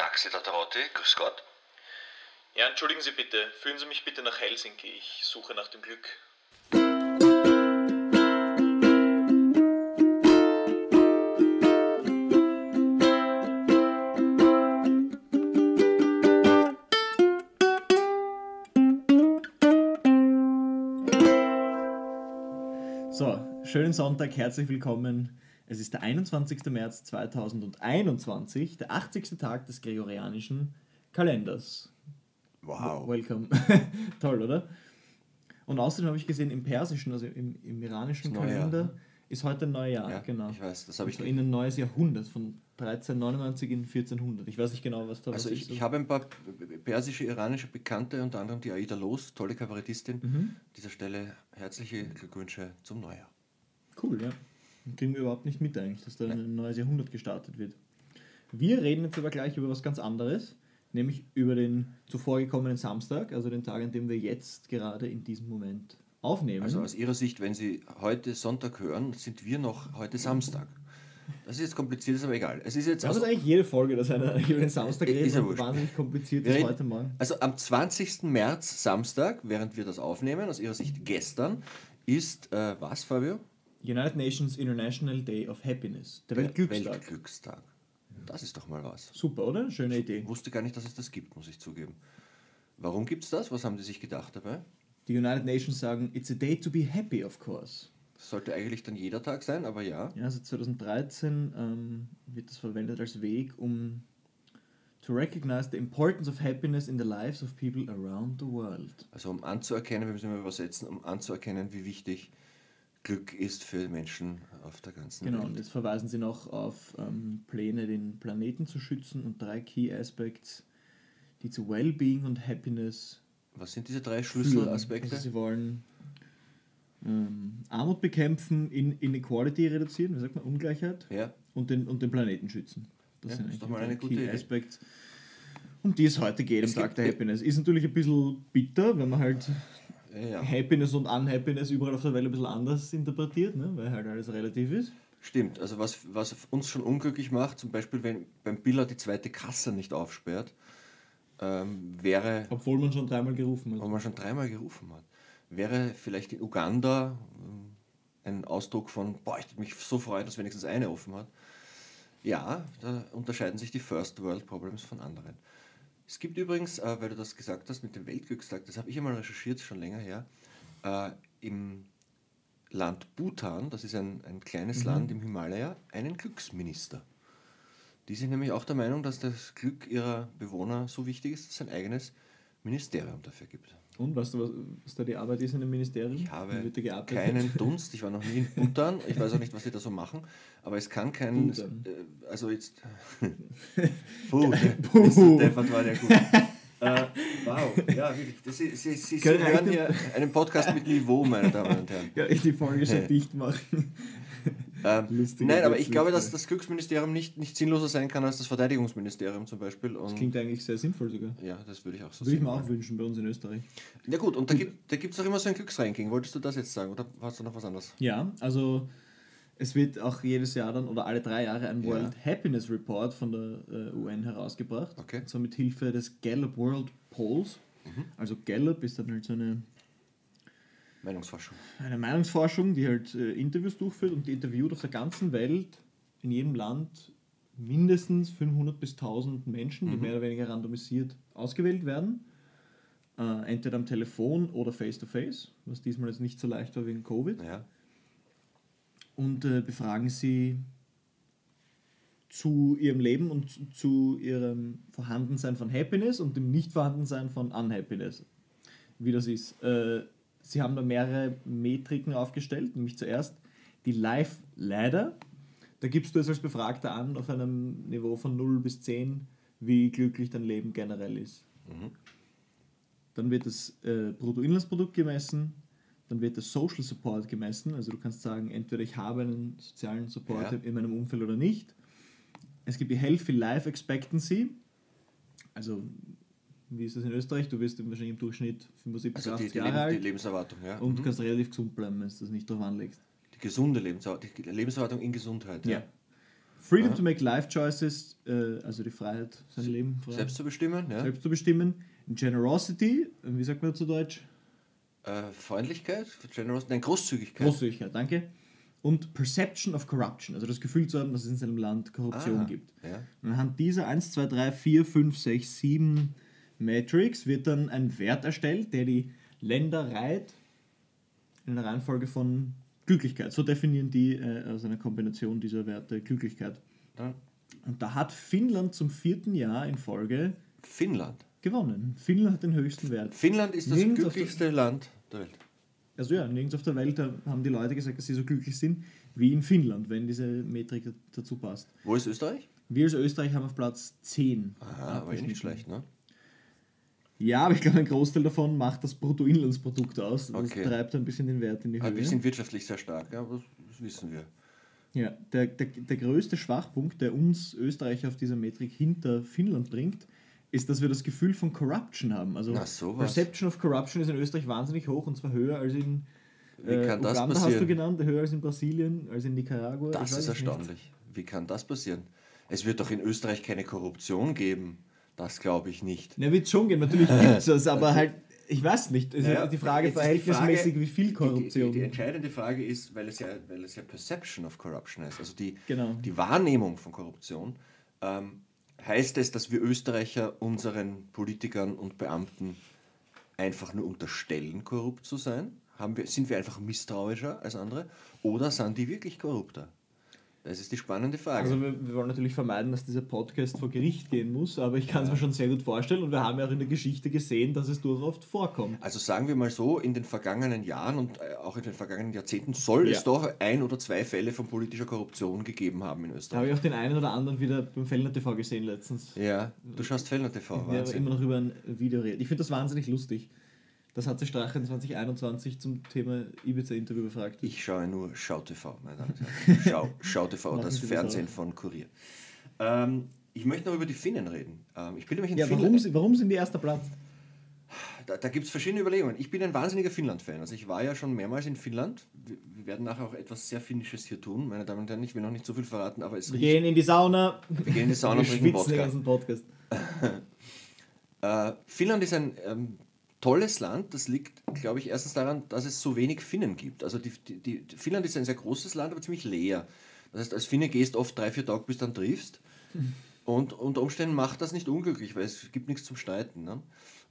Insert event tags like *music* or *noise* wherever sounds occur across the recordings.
Taxi der Dorothee, grüß Gott. Ja, entschuldigen Sie bitte. Führen Sie mich bitte nach Helsinki. Ich suche nach dem Glück. So, schönen Sonntag, herzlich willkommen. Es ist der 21. März 2021, der 80. Tag des gregorianischen Kalenders. Wow. Welcome. *laughs* Toll, oder? Und außerdem habe ich gesehen, im persischen, also im, im iranischen Das Kalender, ist heute ein Neujahr, Ja, genau. ich weiß, das habe ich in ein neues Jahrhundert, von 1399 in 1400. Ich weiß nicht genau, was da Also ich, ich habe ein paar persische, iranische Bekannte, unter anderem die Aida Los, tolle Kabarettistin. Mhm. An dieser Stelle herzliche Glückwünsche zum Neujahr. Cool, ja. Kriegen wir überhaupt nicht mit eigentlich, dass da ein neues Jahrhundert gestartet wird. Wir reden jetzt aber gleich über was ganz anderes, nämlich über den zuvor gekommenen Samstag, also den Tag, an dem wir jetzt gerade in diesem Moment aufnehmen. Also aus Ihrer Sicht, wenn Sie heute Sonntag hören, sind wir noch heute Samstag. Das ist jetzt kompliziert, ist aber egal. Es ist jetzt das ist also, eigentlich jede Folge, dass einer *laughs* über den Samstag Ist redet ja und wurscht. wahnsinnig kompliziert ist heute Morgen. also am 20. März, Samstag, während wir das aufnehmen, aus Ihrer Sicht gestern, ist äh, was, Fabio? United Nations International Day of Happiness, der Weltglückstag. Weltglückstag. Das ist doch mal was. Super, oder? Schöne Idee. Ich wusste gar nicht, dass es das gibt, muss ich zugeben. Warum gibt es das? Was haben die sich gedacht dabei? Die United Nations sagen, it's a day to be happy, of course. Das sollte eigentlich dann jeder Tag sein, aber ja. Ja, also 2013 ähm, wird das verwendet als Weg, um to recognize the importance of happiness in the lives of people around the world. Also um anzuerkennen, wir müssen mal übersetzen, um anzuerkennen, wie wichtig Glück ist für Menschen auf der ganzen Genau, und Welt. jetzt verweisen sie noch auf ähm, Pläne, den Planeten zu schützen und drei Key Aspects, die zu Wellbeing und Happiness Was sind diese drei führen. Schlüsselaspekte? Also sie wollen ähm, Armut bekämpfen, in Inequality reduzieren, wie sagt man, Ungleichheit Ja, und den, und den Planeten schützen. Das Ja, sind eigentlich mal die eine drei gute Key Idee. Aspects, um die es heute geht, am Es Tag gibt- der Happiness. Ist natürlich ein bisschen bitter, wenn man halt ja. Happiness und Unhappiness überall auf der Welt ein bisschen anders interpretiert, ne? weil halt alles relativ ist. Stimmt. Also was, was uns schon unglücklich macht, zum Beispiel wenn beim Biller die zweite Kasse nicht aufsperrt, ähm, wäre Obwohl man schon dreimal gerufen hat. wo man schon dreimal gerufen hat. Wäre vielleicht in Uganda ähm, ein Ausdruck von, boah, ich würde mich so freuen, dass wenigstens eine offen hat. Ja, da unterscheiden sich die First World Problems von anderen. Es gibt übrigens, äh, weil du das gesagt hast mit dem Weltglückstag, das habe ich einmal recherchiert, schon länger her, äh, im Land Bhutan, das ist ein, ein kleines Land im Himalaya, einen Glücksminister. Die sind nämlich auch der Meinung, dass das Glück ihrer Bewohner so wichtig ist, dass es ein eigenes Ministerium dafür gibt. Und weißt du, was, was da die Arbeit ist in dem Ministerium? Ich habe keinen *laughs* Dunst, ich war noch nie in Bhutan, ich weiß auch nicht, was die da so machen, aber es kann kein, äh, also jetzt, *laughs* Puh, Puh. Deppert war der gut. äh, wow, ja, wirklich, das ist, Sie, Sie, Sie hören hier einen Podcast mit Niveau, meine Damen und Herren. *laughs* Ja, ich die Folge schon dicht machen. Ähm, nein, aber ich glaube, dass das Glücksministerium nicht, nicht sinnloser sein kann als das Verteidigungsministerium zum Beispiel. Das Und klingt eigentlich sehr sinnvoll sogar. ja, das würde ich auch so Würde ich mir auch wünschen bei uns in Österreich. Ja gut, und da gibt da gibt's auch immer so ein Glücksranking. Wolltest du das jetzt sagen oder hast du noch was anderes? Ja, also es wird auch jedes Jahr dann oder alle drei Jahre ein Ja. World Happiness Report von der äh, UN herausgebracht. Okay. Und zwar mit Hilfe des Gallup World Polls. Mhm. Also Gallup ist dann halt so eine, Meinungsforschung. eine Meinungsforschung, die halt äh, Interviews durchführt und die interviewt auf der ganzen Welt, in jedem Land, mindestens 500 bis 1000 Menschen, die Mhm. mehr oder weniger randomisiert ausgewählt werden. Äh, entweder am Telefon oder face-to-face, was diesmal jetzt nicht so leicht war wegen Covid. Ja. und äh, befragen sie zu ihrem Leben und zu- zu ihrem Vorhandensein von Happiness und dem Nichtvorhandensein von Unhappiness. Wie das ist. Äh, sie haben da mehrere Metriken aufgestellt, nämlich zuerst die Life Ladder. Da gibst du es als Befragter an auf einem Niveau von 0 bis 10, wie glücklich dein Leben generell ist. Mhm. Dann wird das äh, Bruttoinlandsprodukt gemessen, dann wird der Social Support gemessen, also du kannst sagen, entweder ich habe einen sozialen Support Ja. in meinem Umfeld oder nicht. Es gibt die Healthy Life Expectancy, also wie ist das in Österreich? Du wirst wahrscheinlich im Durchschnitt 75, Also die, 80 die, Jahre Leben, die alt Lebenserwartung, ja. und du Mhm. kannst relativ gesund bleiben, wenn du das nicht drauf anlegst. Die gesunde Lebenserwartung, die Lebenserwartung in Gesundheit. Ja. Freedom to make life choices, äh, also die Freiheit, sein Leben frei, Selbst zu bestimmen, ja. selbst zu bestimmen. Generosity, wie sagt man zu Deutsch? Äh, Freundlichkeit, Generous, nein, Großzügigkeit. Großzügigkeit, danke. Und Perception of Corruption, also das Gefühl zu haben, dass es in seinem Land Korruption Ah, gibt. ja. Und anhand dieser 1, 2, 3, 4, 5, 6, 7 Matrix wird dann ein Wert erstellt, der die Länder reiht in einer Reihenfolge von Glücklichkeit. So definieren die äh, aus einer Kombination dieser Werte Glücklichkeit. Dann Und da hat Finnland zum vierten Jahr in Folge Finnland. gewonnen. Finnland hat den höchsten Wert. Finnland ist das Nirgends glücklichste Land der Welt. Also ja, nirgends auf der Welt haben die Leute gesagt, dass sie so glücklich sind wie in Finnland, wenn diese Metrik dazu passt. Wo ist Österreich? Wir als Österreich haben auf Platz 10. Aha, aber eh nicht schlecht, ne? Ja, aber ich glaube, ein Großteil davon macht das Bruttoinlandsprodukt aus. Das Okay. treibt ein bisschen den Wert in die Ah, Höhe. wir sind wirtschaftlich sehr stark, ja, das wissen wir. Ja, der, der, der größte Schwachpunkt, der uns Österreicher auf dieser Metrik hinter Finnland bringt, ist, dass wir das Gefühl von Corruption haben. Also. Perception of Corruption ist in Österreich wahnsinnig hoch und zwar höher als in äh, Wie kann das Uganda hast du genannt, höher als in Brasilien, als in Nicaragua. Das ist es nicht. erstaunlich. Wie kann das passieren? Es wird doch in Österreich keine Korruption geben. Das glaube ich nicht. Ja, wird schon gehen, natürlich gibt es das, aber halt, ich weiß nicht. Ist Naja, die Frage verhältnismäßig, Frage- wie viel Korruption. Die, die, die entscheidende Frage ist, weil es, ja, weil es ja Perception of Corruption heißt, also die, Genau. die Wahrnehmung von Korruption, ähm, heißt es, dass wir Österreicher unseren Politikern und Beamten einfach nur unterstellen, korrupt zu sein? Haben wir, sind wir einfach misstrauischer als andere? Oder sind die wirklich korrupter? Das ist die spannende Frage. Also wir, wir wollen natürlich vermeiden, dass dieser Podcast vor Gericht gehen muss, aber ich kann es mir schon sehr gut vorstellen und wir haben ja auch in der Geschichte gesehen, dass es durchaus oft vorkommt. Also sagen wir mal so, in den vergangenen Jahren und äh, auch in den vergangenen Jahrzehnten soll Ja. es doch ein oder zwei Fälle von politischer Korruption gegeben haben in Da habe Österreich. ich auch den einen oder anderen wieder beim Fellner TV gesehen letztens. Ja, du schaust Fellner TV, Wahnsinn. immer noch über ein Video reden. Ich finde das wahnsinnig lustig. Das hat sich Strache in 2021 zum Thema Ibiza-Interview befragt. Ich schaue nur Schau TV, meine Damen und *laughs* Herren. Schau, Schau TV, das Sie das Fernsehen auch. von Kurier. Ähm, ich möchte noch über die Finnen reden. Ähm, ich bin nämlich in ja, Finnland. warum, warum sind die erster Platz? Da, da gibt es verschiedene Überlegungen. Ich bin ein wahnsinniger Finnland-Fan. Also ich war ja schon mehrmals in Finnland. Wir, wir werden nachher auch etwas sehr Finnisches hier tun, meine Damen und Herren. Ich will noch nicht so viel verraten, aber es Wir riecht gehen in die Sauna. Wir gehen in die Sauna und *laughs* trinken schwitzen den ganzen Podcast. *laughs* Äh, Finnland ist ein ähm, tolles Land. Das liegt, glaube ich, erstens daran, dass es so wenig Finnen gibt. Also die, die, die, Finnland ist ein sehr großes Land, aber ziemlich leer. Das heißt, als Finne gehst oft drei, vier Tage, bis du dann triffst. Und unter Umständen macht das nicht unglücklich, weil es gibt nichts zum Streiten. Ne?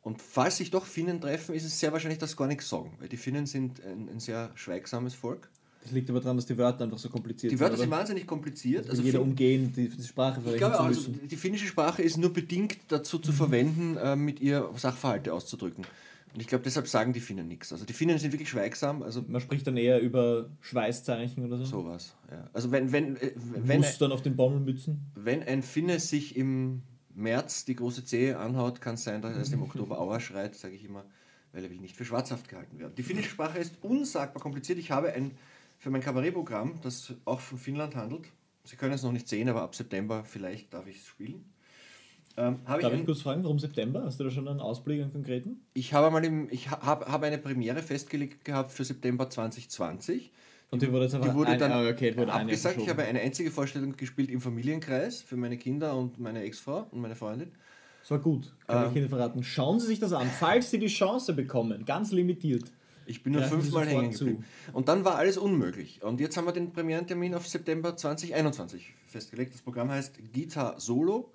Und falls sich doch Finnen treffen, ist es sehr wahrscheinlich, dass sie gar nichts sagen. Weil die Finnen sind ein, ein sehr schweigsames Volk. Das liegt aber daran, dass die Wörter einfach so kompliziert Die Wörter sind. sind wahnsinnig kompliziert. Also Also jeder umgehen, die, die Sprache ich verwenden glaube zu auch, also die finnische Sprache ist nur bedingt dazu zu verwenden, äh, mit ihr Sachverhalte auszudrücken. Und ich glaube, deshalb sagen die Finnen nichts. Also die Finnen sind wirklich schweigsam, also Man spricht dann eher über Schweißzeichen oder so. sowas. Ja. Also wenn, wenn, äh, wenn, Mustern auf den Bommelmützen. wenn ein Finne sich im März die große Zehe anhaut, kann es sein, dass er erst im Oktober *laughs* Aua schreit, sage ich immer, weil er will nicht für schwarzhaft gehalten werden. Die finnische Sprache ist unsagbar kompliziert. Ich habe ein, für mein Kabarettprogramm, das auch von Finnland handelt, Sie können es noch nicht sehen, aber ab September vielleicht darf ich es spielen. Ähm, habe ich Darf ein, ich kurz fragen, warum September? Hast du da schon einen Ausblick, einen konkreten? Ich habe mal im, ich habe hab eine Premiere festgelegt gehabt für September 2020. Und die wurde jetzt Die wurde ein, dann ah, okay, wurde abgesagt. Ich habe eine einzige Vorstellung gespielt im Familienkreis für meine Kinder und meine Ex-Frau und meine Freundin. Das war gut, kann Ähm. ich Ihnen verraten. Schauen Sie sich das an, falls Sie die Chance bekommen, ganz limitiert. Ich bin nur fünfmal hängen zu. geblieben. Und dann war alles unmöglich. Und jetzt haben wir den Premierentermin auf September 2021 festgelegt. Das Programm heißt Gita Solo.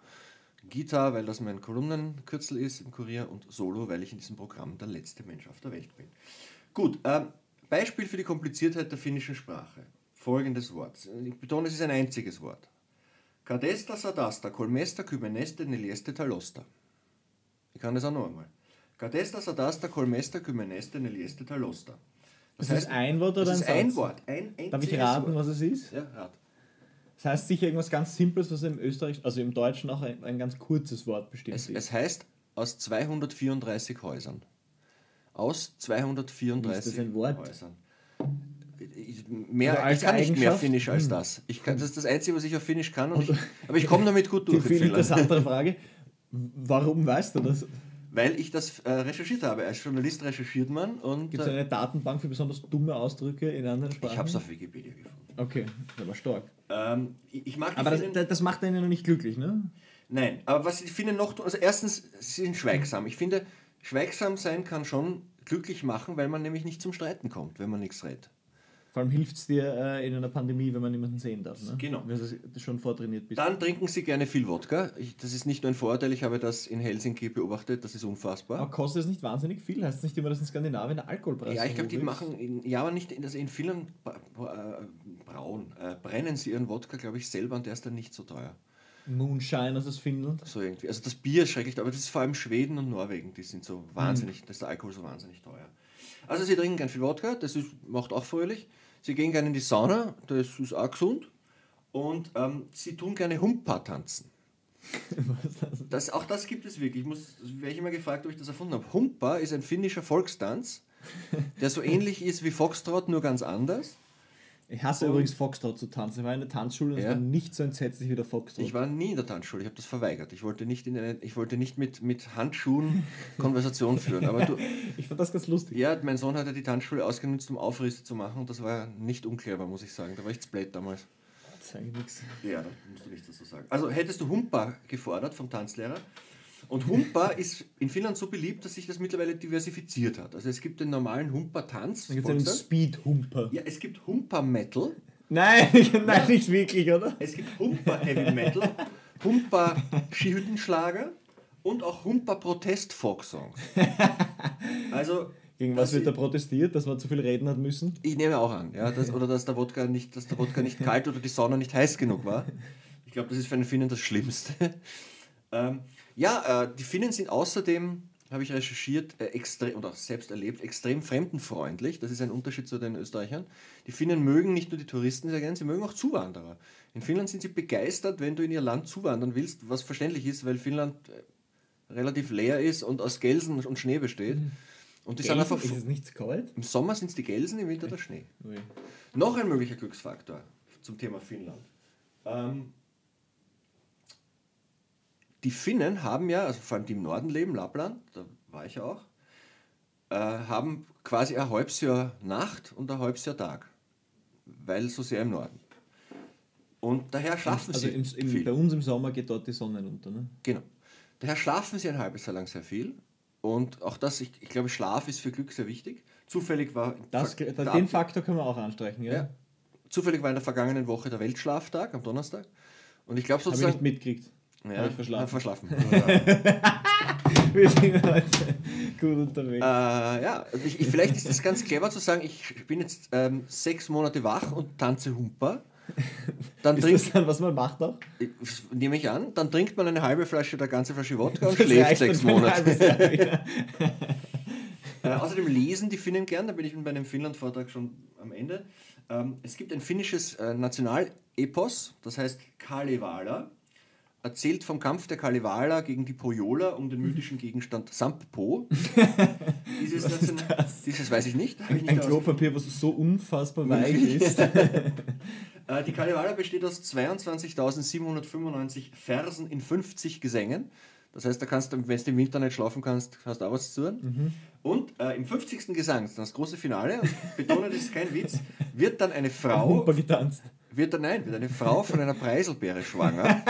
Gita, weil das mein Kolumnenkürzel ist im Kurier und Solo, weil ich in diesem Programm der letzte Mensch auf der Welt bin. Gut, ähm, Beispiel für die Kompliziertheit der finnischen Sprache. Folgendes Wort. Ich betone, es ist ein einziges Wort. Kadesta sadasta kolmesta kymeneste nelieste talosta. Ich kann das auch noch einmal. Kadesta sadasta kolmesta kymeneste nelieste talosta. Das ist ein Wort oder das ein ist ein Satz? Wort. Ein einziges Darf ich raten, Wort. was es ist? Ja, rat. Das heißt sicher irgendwas ganz Simples, was im Österreich, also im Deutschen auch ein, ein ganz kurzes Wort bestimmt Es, ist. es heißt aus 234 Häusern. Aus 234 Ist das ein Wort? Häusern. Ich, mehr, Also als ich kann nicht mehr? Finnisch als Hm. das. Ich kann, das ist das Einzige, was ich auf Finnisch kann. Ich, *laughs* aber ich komme damit gut Die durch. in viel interessantere Frage, warum weißt du das? Weil ich das äh, recherchiert habe. Als Journalist recherchiert man und Gibt es äh, eine Datenbank für besonders dumme Ausdrücke in anderen Sprachen? ich habe es auf Wikipedia gefunden. Okay, aber stark. Ähm, ich ich mag Aber das, Finnen- das macht einen ja noch nicht glücklich, ne? Nein, aber was die Finnen noch tun, also erstens, sie sind schweigsam. Ich finde, schweigsam sein kann schon glücklich machen, weil man nämlich nicht zum Streiten kommt, wenn man nichts redet. Vor allem hilft es dir äh, in einer Pandemie, wenn man niemanden sehen darf. Ne? Genau. Weil du schon vortrainiert bist. Dann trinken sie gerne viel Wodka. Ich, das ist nicht nur ein Vorurteil, ich habe das in Helsinki beobachtet, das ist unfassbar. Aber kostet es nicht wahnsinnig viel? Heißt es nicht immer, dass in Skandinavien der Alkoholpreis Ja, ich glaube, die ist? machen, in, ja, aber nicht, in, also in vielen äh, Brauen, äh, brennen sie ihren Wodka, glaube ich, selber und der ist dann nicht so teuer. Moonshine aus Finnland. So irgendwie. Also das Bier ist schrecklich, aber das ist vor allem Schweden und Norwegen, die sind so wahnsinnig, Mhm. da ist der Alkohol so wahnsinnig teuer. Also sie trinken gern viel Wodka, das ist, macht auch fröhlich. Sie gehen gerne in die Sauna, das ist auch gesund. Und ähm, sie tun gerne Humpa tanzen. Das, auch das gibt es wirklich. Ich muss, wäre ich immer gefragt, ob ich das erfunden habe. Humpa ist ein finnischer Volkstanz, der so ähnlich ist wie Foxtrot, nur ganz anders. Ich hasse Und- übrigens Foxtrot zu tanzen. Ich war in der Tanzschule und es Ja. war nicht so entsetzlich wie der Foxtrot. Ich war nie in der Tanzschule, ich habe das verweigert. Ich wollte nicht, in eine, ich wollte nicht mit, mit Handschuhen *laughs* Konversation führen. Aber du, *laughs* Ich fand das ganz lustig. ja, mein Sohn hatte die Tanzschule ausgenutzt, um Aufrisse zu machen. Und das war nicht unclever, muss ich sagen. Da war ich zu blöd damals. Das ist eigentlich nichts. Ja, da musst du nichts dazu sagen. Also hättest du Humpa gefordert vom Tanzlehrer. Und Humpa ist in Finnland so beliebt, dass sich das mittlerweile diversifiziert hat. Also es gibt den normalen Humpa-Tanz. Dann gibt es einen. Speed-Humper. Ja, es gibt Humpa-Metal. Nein, *laughs* nein, nicht wirklich, oder? Es gibt Humpa Heavy Metal, Humpa Skihüttenschlager und auch Humpa Protest Folk Songs. *laughs* Also Gegen was wird da i- protestiert, dass man zu viel reden hat müssen? ich nehme auch an, ja, dass, oder dass der Wodka nicht, dass der Wodka nicht kalt oder die Sauna nicht heiß genug war. Ich glaube, das ist für einen Finnen das Schlimmste. Ähm, ja, äh, die Finnen sind außerdem, habe ich recherchiert, äh, extrem oder auch selbst erlebt, extrem fremdenfreundlich. Das ist ein Unterschied zu den Österreichern. Die Finnen mögen nicht nur die Touristen sehr gerne, sie mögen auch Zuwanderer. In Finnland sind sie begeistert, wenn du in ihr Land zuwandern willst, was verständlich ist, weil Finnland äh, relativ leer ist und aus Gelsen und Schnee besteht. Und die sind einfach. ist es nicht kalt? Im Sommer sind es die Gelsen, im Winter der Schnee. Ui. Noch ein möglicher Glücksfaktor zum Thema Finnland. Ähm, die Finnen haben ja, also vor allem die im Norden leben, Lappland, da war ich ja auch, äh, haben quasi ein halbes Jahr Nacht und ein halbes Jahr Tag, weil so sehr im Norden. Und daher schlafen Also sie im, im, viel. bei uns im Sommer geht dort die Sonne unter. Ne? Genau. Daher schlafen sie ein halbes Jahr lang sehr viel. Und auch das, ich, ich glaube, Schlaf ist für Glück sehr wichtig. Zufällig war, Das, den Ab- Faktor können wir auch anstreichen. Ja? ja, zufällig war in der vergangenen Woche der Weltschlaftag am Donnerstag. Und ich glaube Habe ich sozusagen. nicht mitgekriegt. Ja, hab ich verschlafen. verschlafen. *laughs* Wir sind heute gut unterwegs. äh, ja, also ich, ich, vielleicht ist es ganz clever zu sagen, ich bin jetzt ähm, sechs Monate wach und tanze Humper. Dann ist trinkt, dann, was man macht auch? nehme ich an, dann trinkt man eine halbe Flasche oder ganze Flasche Wodka und Das schläft sechs Monate. Äh, *laughs* außerdem lesen die Finnen gern, da bin ich bei einem Finnland-Vortrag schon am Ende. Ähm, es gibt ein finnisches äh, Nationalepos, das heißt Kalevala, erzählt vom Kampf der Kalevala gegen die Pojola um den mythischen Gegenstand Sampo. *laughs* dieses, Nation- dieses weiß ich nicht. habe ich nicht Ein Klopapier, was so unfassbar weich ist. *laughs* *laughs* Äh, die Kalevala besteht aus 22.795 Versen in 50 Gesängen. Das heißt, da kannst du, wenn du im Winter nicht schlafen kannst, hast du auch was zu tun. Und äh, im 50. Gesang, das große Finale, betone, das ist kein Witz, wird dann eine Frau, wird dann, nein, wird eine Frau von einer Preiselbeere schwanger.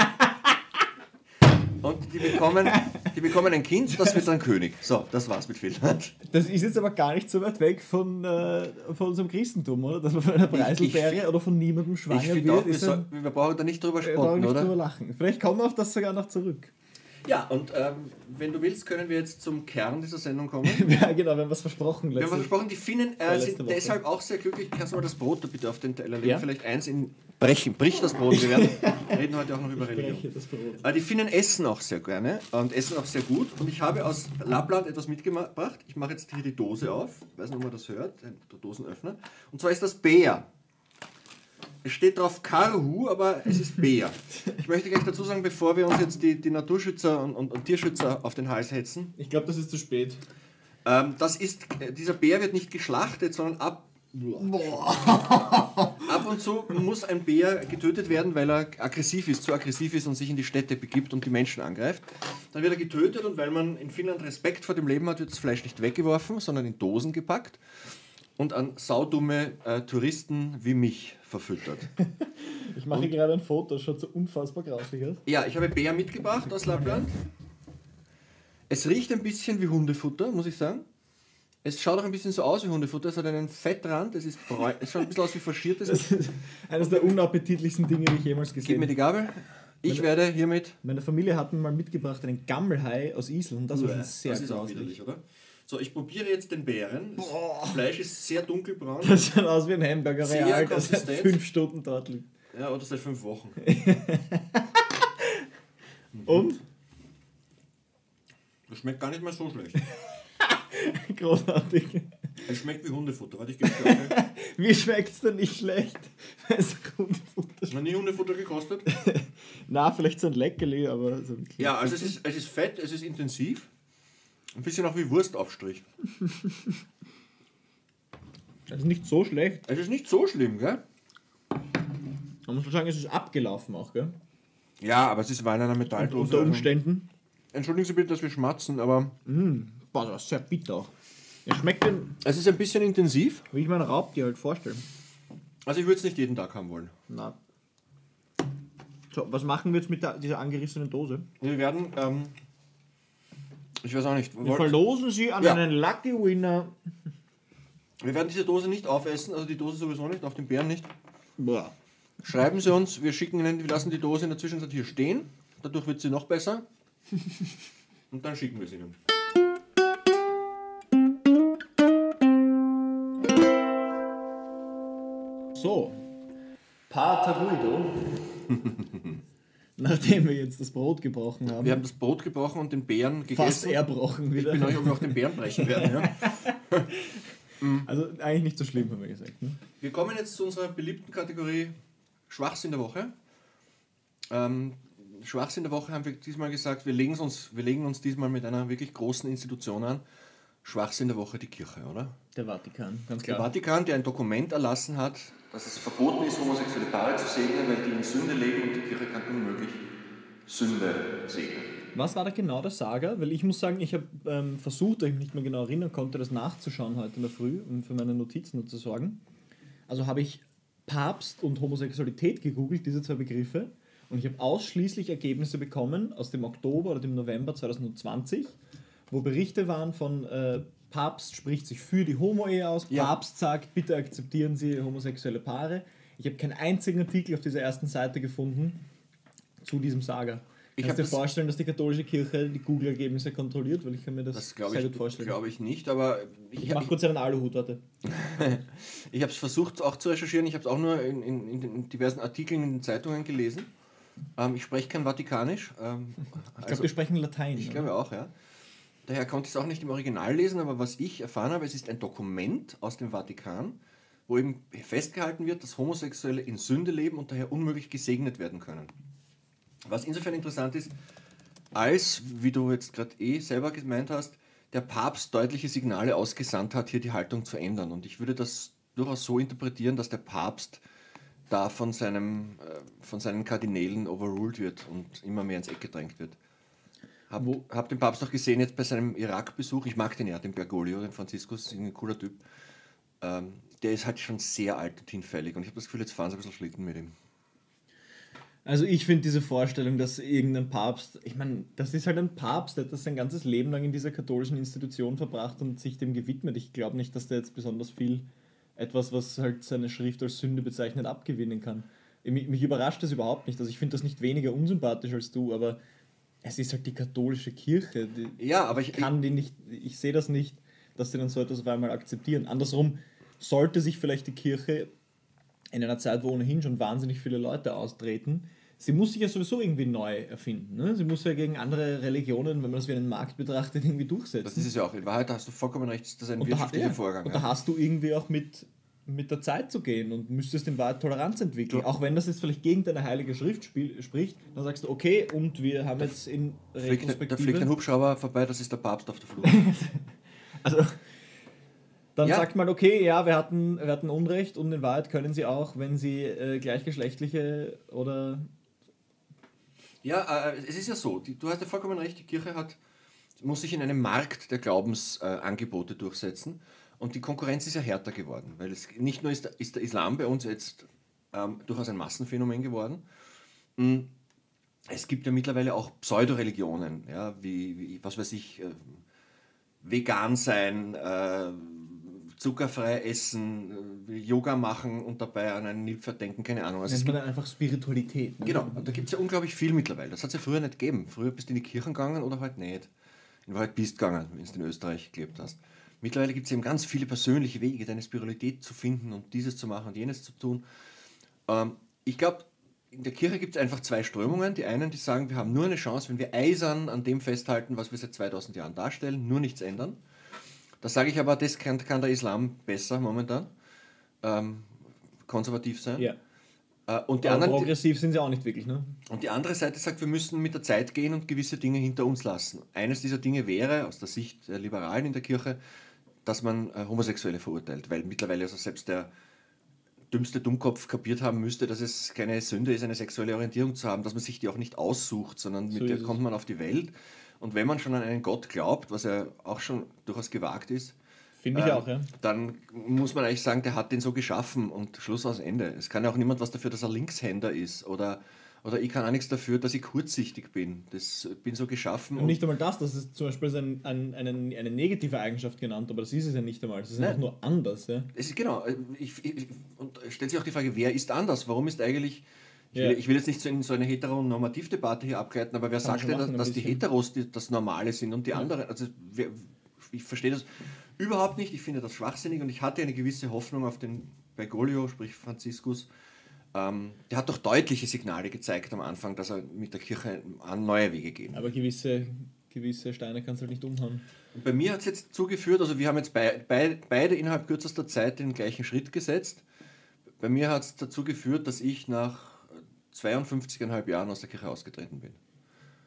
Und die bekommen, die bekommen ein Kind, das wird dann König. So, das war's mit Finnland. Das ist jetzt aber gar nicht so weit weg von, äh, von unserem Christentum, oder? Dass man von einer Preiselbeere oder von niemandem schwanger wird. auch, wir, soll, wir brauchen da nicht drüber wir brauchen spotten, nicht oder? drüber lachen. Vielleicht kommen wir auf das sogar noch zurück. Ja, und ähm, wenn du willst, können wir jetzt zum Kern dieser Sendung kommen. *laughs* ja, genau, wir haben was versprochen. Wir haben letzte- versprochen, die Finnen äh, sind deshalb auch sehr glücklich. Kannst du mal das Brot da bitte auf den Teller legen? Ja. Vielleicht eins in brechen. Brich das Brot. Wir werden, *laughs* reden heute auch noch über Religion. die Finnen essen auch sehr gerne und essen auch sehr gut. Und ich habe aus Lappland etwas mitgebracht. Ich mache jetzt hier die Dose auf. Ich weiß nicht, ob man das hört. Ein Dosenöffner. Und zwar ist das Bär. Es steht drauf Karhu, aber es ist Bär. Ich möchte gleich dazu sagen, bevor wir uns jetzt die, die Naturschützer und, und, und Tierschützer auf den Hals hetzen, Ich glaube, das ist zu spät. ähm, das ist, äh, dieser Bär wird nicht geschlachtet, sondern ab Ab und zu muss ein Bär getötet werden, weil er aggressiv ist, zu aggressiv ist und sich in die Städte begibt und die Menschen angreift. Dann wird er getötet und weil man in Finnland Respekt vor dem Leben hat, wird das Fleisch nicht weggeworfen, sondern in Dosen gepackt und an saudumme äh, Touristen wie mich verfüttert. *laughs* Ich mache gerade ein Foto, schaut so unfassbar grausig aus. Ja, ich habe Bär mitgebracht aus Lappland. Es riecht ein bisschen wie Hundefutter, muss ich sagen. Es schaut auch ein bisschen so aus wie Hundefutter. Es hat einen Fettrand, es, ist bräun, es schaut ein bisschen aus wie faschiertes. Das ist eines der unappetitlichsten Dinge, die ich jemals Gib gesehen mir die habe. Gabel. Ich werde hiermit. Meine Familie hat mir mal mitgebracht einen Gammelhai aus Island und das war schon sehr das ist auch widerlich, oder? So, ich probiere jetzt den Bären. Das Fleisch ist sehr dunkelbraun. Das schaut aus wie ein Hamburger Sehr Real, der seit fünf Stunden dort liegt. Ja, oder seit fünf Wochen. *laughs* Und? Das schmeckt gar nicht mal so schlecht. *laughs* Großartig. Es schmeckt wie Hundefutter. Warte, ich auch. *laughs* Wie schmeckt's denn nicht schlecht? *laughs* Es ist Hundefutter. Noch nie Hundefutter gekostet? Na, vielleicht so ein Leckerli, aber so ein Ja, also es ist, es ist fett, es ist intensiv. Ein bisschen auch wie Wurstaufstrich. Das ist nicht so schlecht. Es ist nicht so schlimm, gell? Man muss schon sagen, es ist abgelaufen auch, gell? Ja, aber es ist Wein in einer Metalldose. Unter Umständen. Entschuldigen Sie bitte, dass wir schmatzen, aber Boah, das ist sehr bitter auch. Es schmeckt denn, es ist ein bisschen intensiv. wie ich mein Raubtier halt vorstelle. Also ich würde es nicht jeden Tag haben wollen. Na. So, was machen wir jetzt mit der, dieser angerissenen Dose? Wir werden, ähm, ich weiß auch nicht, Wir wollt- verlosen sie an Ja. einen Lucky Winner. wir werden diese Dose nicht aufessen, also die Dose sowieso nicht, auch den Bären nicht. Boah. Schreiben Sie uns, wir schicken Ihnen, wir lassen die Dose in der Zwischenzeit hier stehen, dadurch wird sie noch besser. *laughs* Und dann schicken wir sie Ihnen. So. Pater Guido. *laughs* Nachdem wir jetzt das Brot gebrochen haben. Wir haben das Brot gebrochen und den Bären fast gegessen. erbrochen Ich wieder. bin euch, ob wir auch den Bären brechen werden. Ja. *laughs* Also eigentlich nicht so schlimm, haben wir gesagt. Ne? Wir kommen jetzt zu unserer beliebten Kategorie Schwachsinn der Woche. Ähm, Schwachsinn der Woche haben wir diesmal gesagt, wir legen, uns, wir legen uns diesmal mit einer wirklich großen Institution an. Schwachsinn der Woche die Kirche, oder? Der Vatikan, ganz Der klar. Vatikan, der ein Dokument erlassen hat, dass es verboten ist, homosexuelle Paare zu segnen, weil die in Sünde leben und die Kirche kann unmöglich Sünde segnen. Was war da genau der Saga? Weil ich muss sagen, ich habe ähm, versucht, da ich mich nicht mehr genau erinnern konnte, das nachzuschauen heute in der Früh, um für meine Notizen zu sorgen. Also habe ich Papst und Homosexualität gegoogelt, diese zwei Begriffe. Und ich habe ausschließlich Ergebnisse bekommen aus dem Oktober oder dem November 2020, wo Berichte waren von äh, Papst spricht sich für die Homo-Ehe aus, Ja. Papst sagt, bitte akzeptieren Sie homosexuelle Paare. Ich habe keinen einzigen Artikel auf dieser ersten Seite gefunden zu diesem Saga. Ich du dir das- vorstellen, dass die katholische Kirche die Google-Ergebnisse kontrolliert? Weil ich kann mir das, Das sehr ich, gut vorstellen. glaube ich nicht, aber ich, ich mache kurz einen Aluhut, warte. *laughs* ich habe es versucht auch zu recherchieren. Ich habe es auch nur in, in, in, den diversen Artikeln in den Zeitungen gelesen. Ähm, ich spreche kein Vatikanisch. Ähm, Ich glaube, wir sprechen Latein. Ich glaube auch, ja. Daher konnte ich es auch nicht im Original lesen, aber was ich erfahren habe, es ist ein Dokument aus dem Vatikan, wo eben festgehalten wird, dass Homosexuelle in Sünde leben und daher unmöglich gesegnet werden können. Was insofern interessant ist, als, wie du jetzt gerade eh selber gemeint hast, der Papst deutliche Signale ausgesandt hat, hier die Haltung zu ändern. Und ich würde das durchaus so interpretieren, dass der Papst da von, seinem, äh, von seinen Kardinälen overruled wird und immer mehr ins Eck gedrängt wird. Hab, Wo- hab den Papst auch gesehen jetzt bei seinem Irak-Besuch. Ich mag den ja, den Bergoglio, den Franziskus, ist ein cooler Typ. Ähm, der ist halt schon sehr alt und hinfällig und ich habe das Gefühl, jetzt fahren sie ein bisschen Schlitten mit ihm. Also ich finde diese Vorstellung, dass irgendein Papst, ich meine, das ist halt ein Papst, der hat das sein ganzes Leben lang in dieser katholischen Institution verbracht und sich dem gewidmet. Ich glaube nicht, dass der jetzt besonders viel etwas, was halt seine Schrift als Sünde bezeichnet, abgewinnen kann. Mich, mich überrascht das überhaupt nicht. Also ich finde das nicht weniger unsympathisch als du, aber es ist halt die katholische Kirche. Die, Ja, aber ich, kann die nicht, ich sehe das nicht, dass sie dann so etwas auf einmal akzeptieren. Andersrum sollte sich vielleicht die Kirche in einer Zeit, wo ohnehin schon wahnsinnig viele Leute austreten, sie muss sich ja sowieso irgendwie neu erfinden. Ne? Sie muss ja gegen andere Religionen, wenn man das wie einen Markt betrachtet, irgendwie durchsetzen. das ist es ja auch. In Wahrheit hast du vollkommen recht, das ist ein und da, wirtschaftlicher ja, Vorgang. und da hast du irgendwie auch mit, mit der Zeit zu gehen und müsstest in Wahrheit Toleranz entwickeln. Auch wenn das jetzt vielleicht gegen deine heilige Schrift spiel, spricht, dann sagst du, okay, und wir haben jetzt in Da fliegt, da fliegt ein Retrospektive... Hubschrauber vorbei, das ist der Papst auf der Flur. *laughs* Also, Dann Ja. sagt man, okay, ja, wir hatten, wir hatten Unrecht und in Wahrheit können sie auch, wenn sie äh, gleichgeschlechtliche oder Ja, äh, es ist ja so, die, du hast ja vollkommen recht, die Kirche hat, muss sich in einem Markt der Glaubensangebote äh, durchsetzen und die Konkurrenz ist ja härter geworden, weil es nicht nur ist, der- ist der Islam bei uns jetzt ähm, durchaus ein Massenphänomen geworden, Mm, es gibt ja mittlerweile auch Pseudoreligionen, ja, wie, wie, was weiß ich, äh, vegan sein, äh, zuckerfrei essen, äh, Yoga machen und dabei an einen Nilpferd denken, keine Ahnung. Also es nennt man dann einfach Spiritualität. Ne? Genau, und da gibt es ja unglaublich viel mittlerweile. Das hat es ja früher nicht gegeben. Früher bist du in die Kirchen gegangen oder halt nicht. In Wahrheit bist du gegangen, wenn du in Österreich gelebt hast. Mittlerweile gibt es eben ganz viele persönliche Wege, deine Spiritualität zu finden und dieses zu machen und jenes zu tun. Ähm, ich glaube, in der Kirche gibt es einfach zwei Strömungen. Die einen, die sagen, wir haben nur eine Chance, wenn wir eisern an dem festhalten, was wir seit 2000 Jahren darstellen, nur nichts ändern. Da sage ich aber, das kann, kann der Islam besser momentan. Ähm, konservativ sein. Ja. Äh, und die Aber anderen, progressiv sind sie auch nicht wirklich, ne? und die andere Seite sagt, wir müssen mit der Zeit gehen und gewisse Dinge hinter uns lassen. Eines dieser Dinge wäre, aus der Sicht der Liberalen in der Kirche, dass man äh, Homosexuelle verurteilt, weil mittlerweile also selbst der dümmste Dummkopf kapiert haben müsste, dass es keine Sünde ist, eine sexuelle Orientierung zu haben, dass man sich die auch nicht aussucht, sondern So mit der kommt man auf die Welt. Und wenn man schon an einen Gott glaubt, was ja auch schon durchaus gewagt ist, Finde ich ähm, auch, ja. dann muss man eigentlich sagen, der hat den so geschaffen und Schluss aus Ende. Es kann ja auch niemand was dafür, dass er Linkshänder ist oder, oder ich kann auch nichts dafür, dass ich kurzsichtig bin. Das bin so geschaffen. Und nicht einmal das, das ist zum Beispiel ein, ein, eine, eine negative Eigenschaft genannt, aber das ist es ja nicht einmal. Es ist einfach nur anders, ja. es ist genau. Ich, ich, und stellt sich auch die Frage, wer ist anders? Warum ist eigentlich. Ich will, Ja. ich will jetzt nicht so in so eine heteronormativdebatte hier abgleiten, aber wer Kann sagt denn, machen, dass ein die. Heteros die, das Normale sind und die anderen? Also wer, ich verstehe das überhaupt nicht. Ich finde das schwachsinnig und ich hatte eine gewisse Hoffnung auf den Bergoglio, sprich Franziskus. Ähm, der hat doch deutliche Signale gezeigt am Anfang, dass er mit der Kirche an neue Wege gehen. Aber gewisse, gewisse Steine kannst du halt nicht umhauen. Und bei mir hat es jetzt zugeführt, also wir haben jetzt bei, bei, beide innerhalb kürzester Zeit den gleichen Schritt gesetzt. Bei mir hat es dazu geführt, dass ich nach 52,5 Jahren aus der Kirche ausgetreten bin.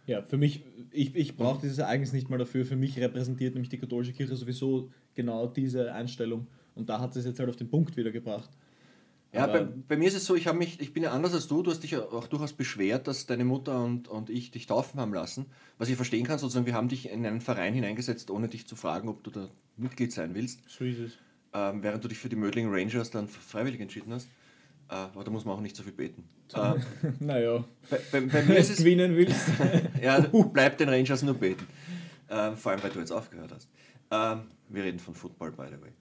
Ja, für mich, ich, ich brauche dieses Ereignis nicht mal dafür. Für mich repräsentiert nämlich die katholische Kirche sowieso genau diese Einstellung. Und da hat es jetzt halt auf den Punkt wieder gebracht. Ja, bei, bei mir ist es so, ich, mich, ich bin ja anders als du. Du hast dich auch durchaus beschwert, dass deine Mutter und, und ich dich taufen haben lassen. Was ich verstehen kann, sozusagen, wir haben dich in einen Verein hineingesetzt, ohne dich zu fragen, ob du da Mitglied sein willst, So ist es. ähm, während du dich für die Mödling Rangers dann freiwillig entschieden hast. Äh, aber da muss man auch nicht so viel beten. Äh, *laughs* naja, bei, bei, bei mir wenn ist du es *laughs* gewinnen willst. *laughs* Ja, bleib den Rangers nur beten. Ähm, vor allem, weil du jetzt aufgehört hast. Ähm, wir reden von Football, by the way.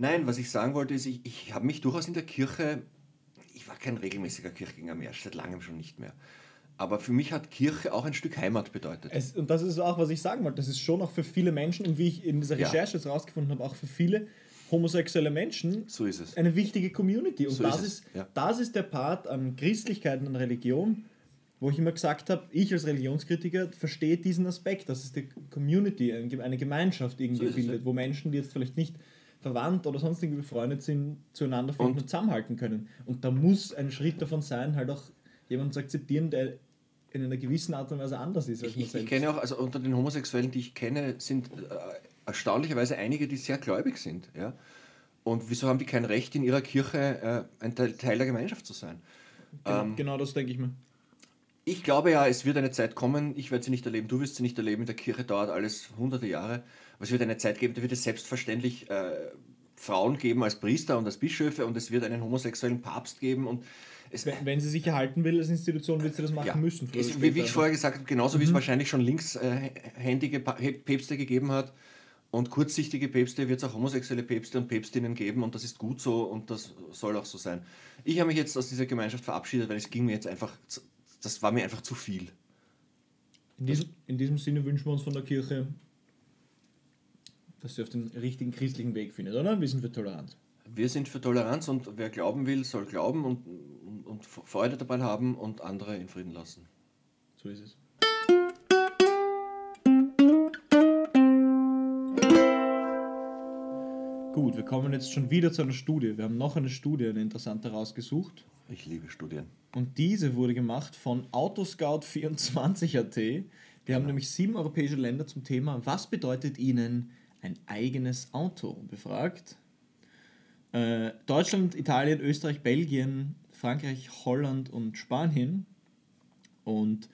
Nein, was ich sagen wollte, ist, ich, ich habe mich durchaus in der Kirche, ich war kein regelmäßiger Kirchgänger mehr, seit langem schon nicht mehr. Aber für mich hat Kirche auch ein Stück Heimat bedeutet. Es, und das ist auch, was ich sagen wollte. Das ist schon auch für viele Menschen und wie ich in dieser Ja. Recherche jetzt rausgefunden habe, auch für viele homosexuelle Menschen So ist es. eine wichtige Community. Und So das, ist ja. das ist der Part an Christlichkeit und an Religion, wo ich immer gesagt habe, ich als Religionskritiker verstehe diesen Aspekt, dass es die Community, eine Gemeinschaft irgendwie So bildet, ja. wo Menschen, die jetzt vielleicht nicht verwandt oder sonst irgendwie befreundet sind, zueinander finden und, Und- zusammenhalten können. Und da muss ein Schritt davon sein, halt auch jemanden zu akzeptieren, der in einer gewissen Art und Weise anders ist als Ich, man ich, ich selbst. kenne auch, also unter den Homosexuellen, die ich kenne, sind äh, erstaunlicherweise einige, die sehr gläubig sind. Ja? Und wieso haben die kein Recht, in ihrer Kirche äh, ein Teil, Teil der Gemeinschaft zu sein? genau, ähm, genau das denke ich mir. Ich glaube ja, es wird eine Zeit kommen, ich werde sie nicht erleben, du wirst sie nicht erleben, in der Kirche dauert alles hunderte Jahre, es wird eine Zeit geben, da wird es selbstverständlich äh, Frauen geben als Priester und als Bischöfe und es wird einen homosexuellen Papst geben und Wenn, wenn sie sich erhalten will als Institution, wird sie das machen ja, müssen. es, wie, wie ich vorher gesagt habe, genauso wie es wahrscheinlich schon linkshändige He- Päpste gegeben hat und kurzsichtige Päpste, wird es auch homosexuelle Päpste und Päpstinnen geben und das ist gut so und das soll auch so sein. Ich habe mich jetzt aus dieser Gemeinschaft verabschiedet, weil es ging mir jetzt einfach, das war mir einfach zu viel. In diesem, in diesem Sinne wünschen wir uns von der Kirche, dass sie auf den richtigen christlichen Weg findet, oder? Wir sind für Toleranz. Wir sind für Toleranz und wer glauben will, soll glauben und, und, und Freude dabei haben und andere in Frieden lassen. So ist es. Gut, wir kommen jetzt schon wieder zu einer Studie. Wir haben noch eine Studie, eine interessante rausgesucht. Ich liebe Studien. Und diese wurde gemacht von Autoscout24.at. Die haben nämlich sieben europäische Länder zum Thema Was bedeutet ihnen ein eigenes Auto befragt. Äh, Deutschland, Italien, Österreich, Belgien, Frankreich, Holland und Spanien. Und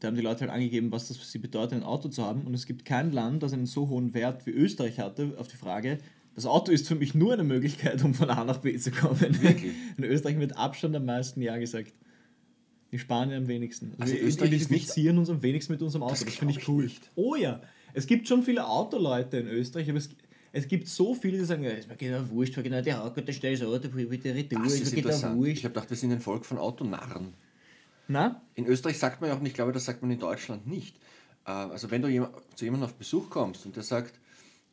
da haben die Leute halt angegeben, was das für sie bedeutet, ein Auto zu haben. Und es gibt kein Land, das einen so hohen Wert wie Österreich hatte, auf die Frage, das Auto ist für mich nur eine Möglichkeit, um von A nach B zu kommen. Wirklich? *laughs* In Österreich mit Abstand am meisten Ja gesagt. Die Spanier am wenigsten. Also wir Österreich ist nicht- identifizieren uns am wenigsten mit unserem Auto. Das Das, finde ich ich cool. nicht. Oh ja. Es gibt schon viele Autoleute in Österreich, aber es, es gibt so viele, die sagen, ja, ist mir genau wurscht, weil genau der Auto, der stellt das Auto wieder retour, Das ist genau interessant. Ich wurscht. habe gedacht, wir sind ein Volk von Autonarren. Na? In Österreich sagt man ja auch nicht, ich glaube, das sagt man in Deutschland nicht. Äh, Also wenn du zu jemandem auf Besuch kommst und der sagt,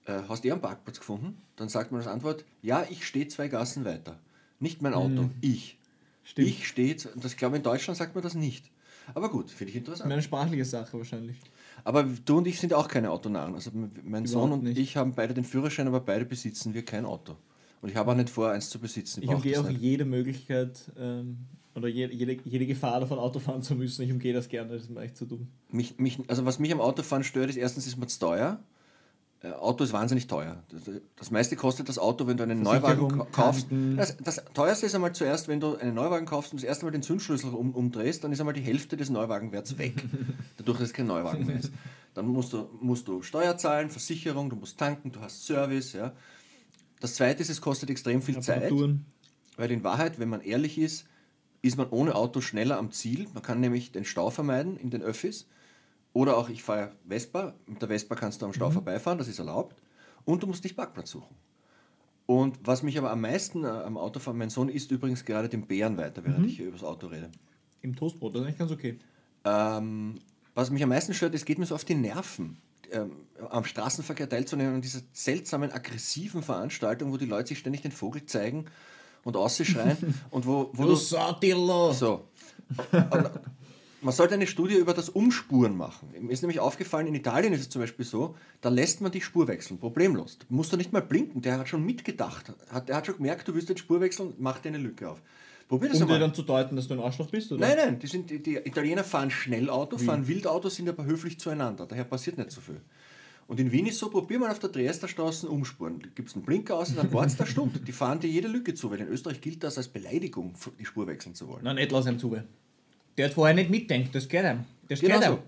äh, hast du eh einen Parkplatz gefunden? Dann sagt man als Antwort, ja, ich stehe zwei Gassen weiter. Nicht mein Auto, ich. Stimmt. Ich stehe, das glaube in Deutschland sagt man das nicht. Aber gut, finde ich interessant. Eine sprachliche Sache wahrscheinlich. Aber du und ich sind auch keine Autonarren. Also mein Sohn und nicht. ich haben beide den Führerschein, aber beide besitzen wir kein Auto. Und ich habe auch nicht vor, eins zu besitzen. Ich brauch umgehe auch nicht. jede Möglichkeit ähm, oder jede, jede, jede Gefahr davon, Auto fahren zu müssen. Ich umgehe das gerne, das ist mir echt zu dumm. Mich, mich, also was mich am Autofahren stört, ist erstens ist mir zu teuer. Äh, Auto ist wahnsinnig teuer. Das, meiste kostet das Auto, wenn du einen Neuwagen kaufst. Das, das teuerste ist einmal zuerst, wenn du einen Neuwagen kaufst und das erste Mal den Zündschlüssel um, umdrehst, dann ist einmal die Hälfte des Neuwagenwerts weg. *laughs* Dadurch, dass es kein Neuwagen mehr ist. Dann musst du, musst du Steuer zahlen, Versicherung, du musst tanken, du hast Service. Ja. Das zweite ist, es kostet extrem viel Zeit. Weil in Wahrheit, wenn man ehrlich ist, ist man ohne Auto schneller am Ziel. Man kann nämlich den Stau vermeiden in den Öffis. Oder auch, ich fahre Vespa. Mit der Vespa kannst du am Stau vorbeifahren, das ist erlaubt. Und du musst nicht Parkplatz suchen. Und was mich aber am meisten äh, am Autofahren, mein Sohn isst übrigens gerade den Bären weiter, während ich hier über das Auto rede. Im Toastbrot, das ist eigentlich ganz okay. Ähm, was mich am meisten stört, es geht mir so auf die Nerven, ähm, am Straßenverkehr teilzunehmen an dieser seltsamen, aggressiven Veranstaltung, wo die Leute sich ständig den Vogel zeigen und *laughs* ausschreien und wo, wo du, Sautilo! so. Man sollte eine Studie über das Umspuren machen. Mir ist nämlich aufgefallen, in Italien ist es zum Beispiel so, da lässt man die Spur wechseln, problemlos. Du musst du nicht mal blinken, der hat schon mitgedacht. Hat, der hat schon gemerkt, du willst den Spur wechseln, mach dir eine Lücke auf. Probier das Um dir einmal. dann zu deuten, dass du ein Arschloch bist, oder? Nein, nein, die, sind, die, die Italiener fahren Schnellauto, fahren Wildauto, sind aber höflich zueinander. Daher passiert nicht so viel. Und in Wien ist so, probier mal auf der Dresderstraße umspuren. Da gibt es einen Blinker aus und dann wartet eine Stunde. Die fahren dir jede Lücke zu, weil in Österreich gilt das als Beleidigung, die Spur wechseln zu wollen. Nein, nicht lass ihm zu. Der hat vorher nicht mitdenkt, das geht ihm. Das Genau geht so.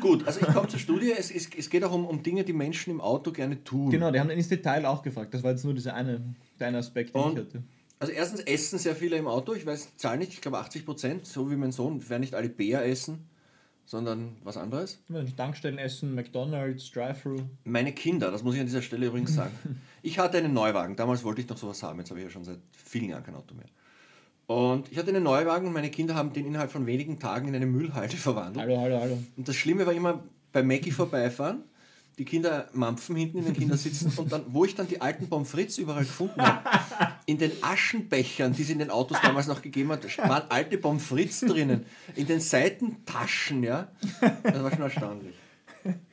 Gut, also ich komme zur Studie. Es, es, es geht auch um, um Dinge, die Menschen im Auto gerne tun. Genau, die haben ins Detail auch gefragt. Das war jetzt nur dieser eine, der eine Aspekt, den Und- ich hatte. Also erstens essen sehr viele im Auto. Ich weiß Zahl nicht, ich glaube 80 Prozent, so wie mein Sohn, werden nicht alle Bär essen, sondern was anderes. Tankstellen essen, McDonalds, Drive-Thru. Meine Kinder, das muss ich an dieser Stelle übrigens sagen. *laughs* Ich hatte einen Neuwagen, damals wollte ich noch sowas haben, jetzt habe ich ja schon seit vielen Jahren kein Auto mehr. Und ich hatte einen Neuwagen und meine Kinder haben den innerhalb von wenigen Tagen in eine Müllhalde *laughs* verwandelt. Hallo, hallo, hallo. Und das Schlimme war immer bei Mackie vorbeifahren, die Kinder mampfen hinten in den Kindersitzen und dann, wo ich dann die alten Pommes frites überall gefunden habe, in den Aschenbechern, die es in den Autos damals noch gegeben hat, waren alte Pommes frites drinnen. In den Seitentaschen, ja. Das war schon erstaunlich.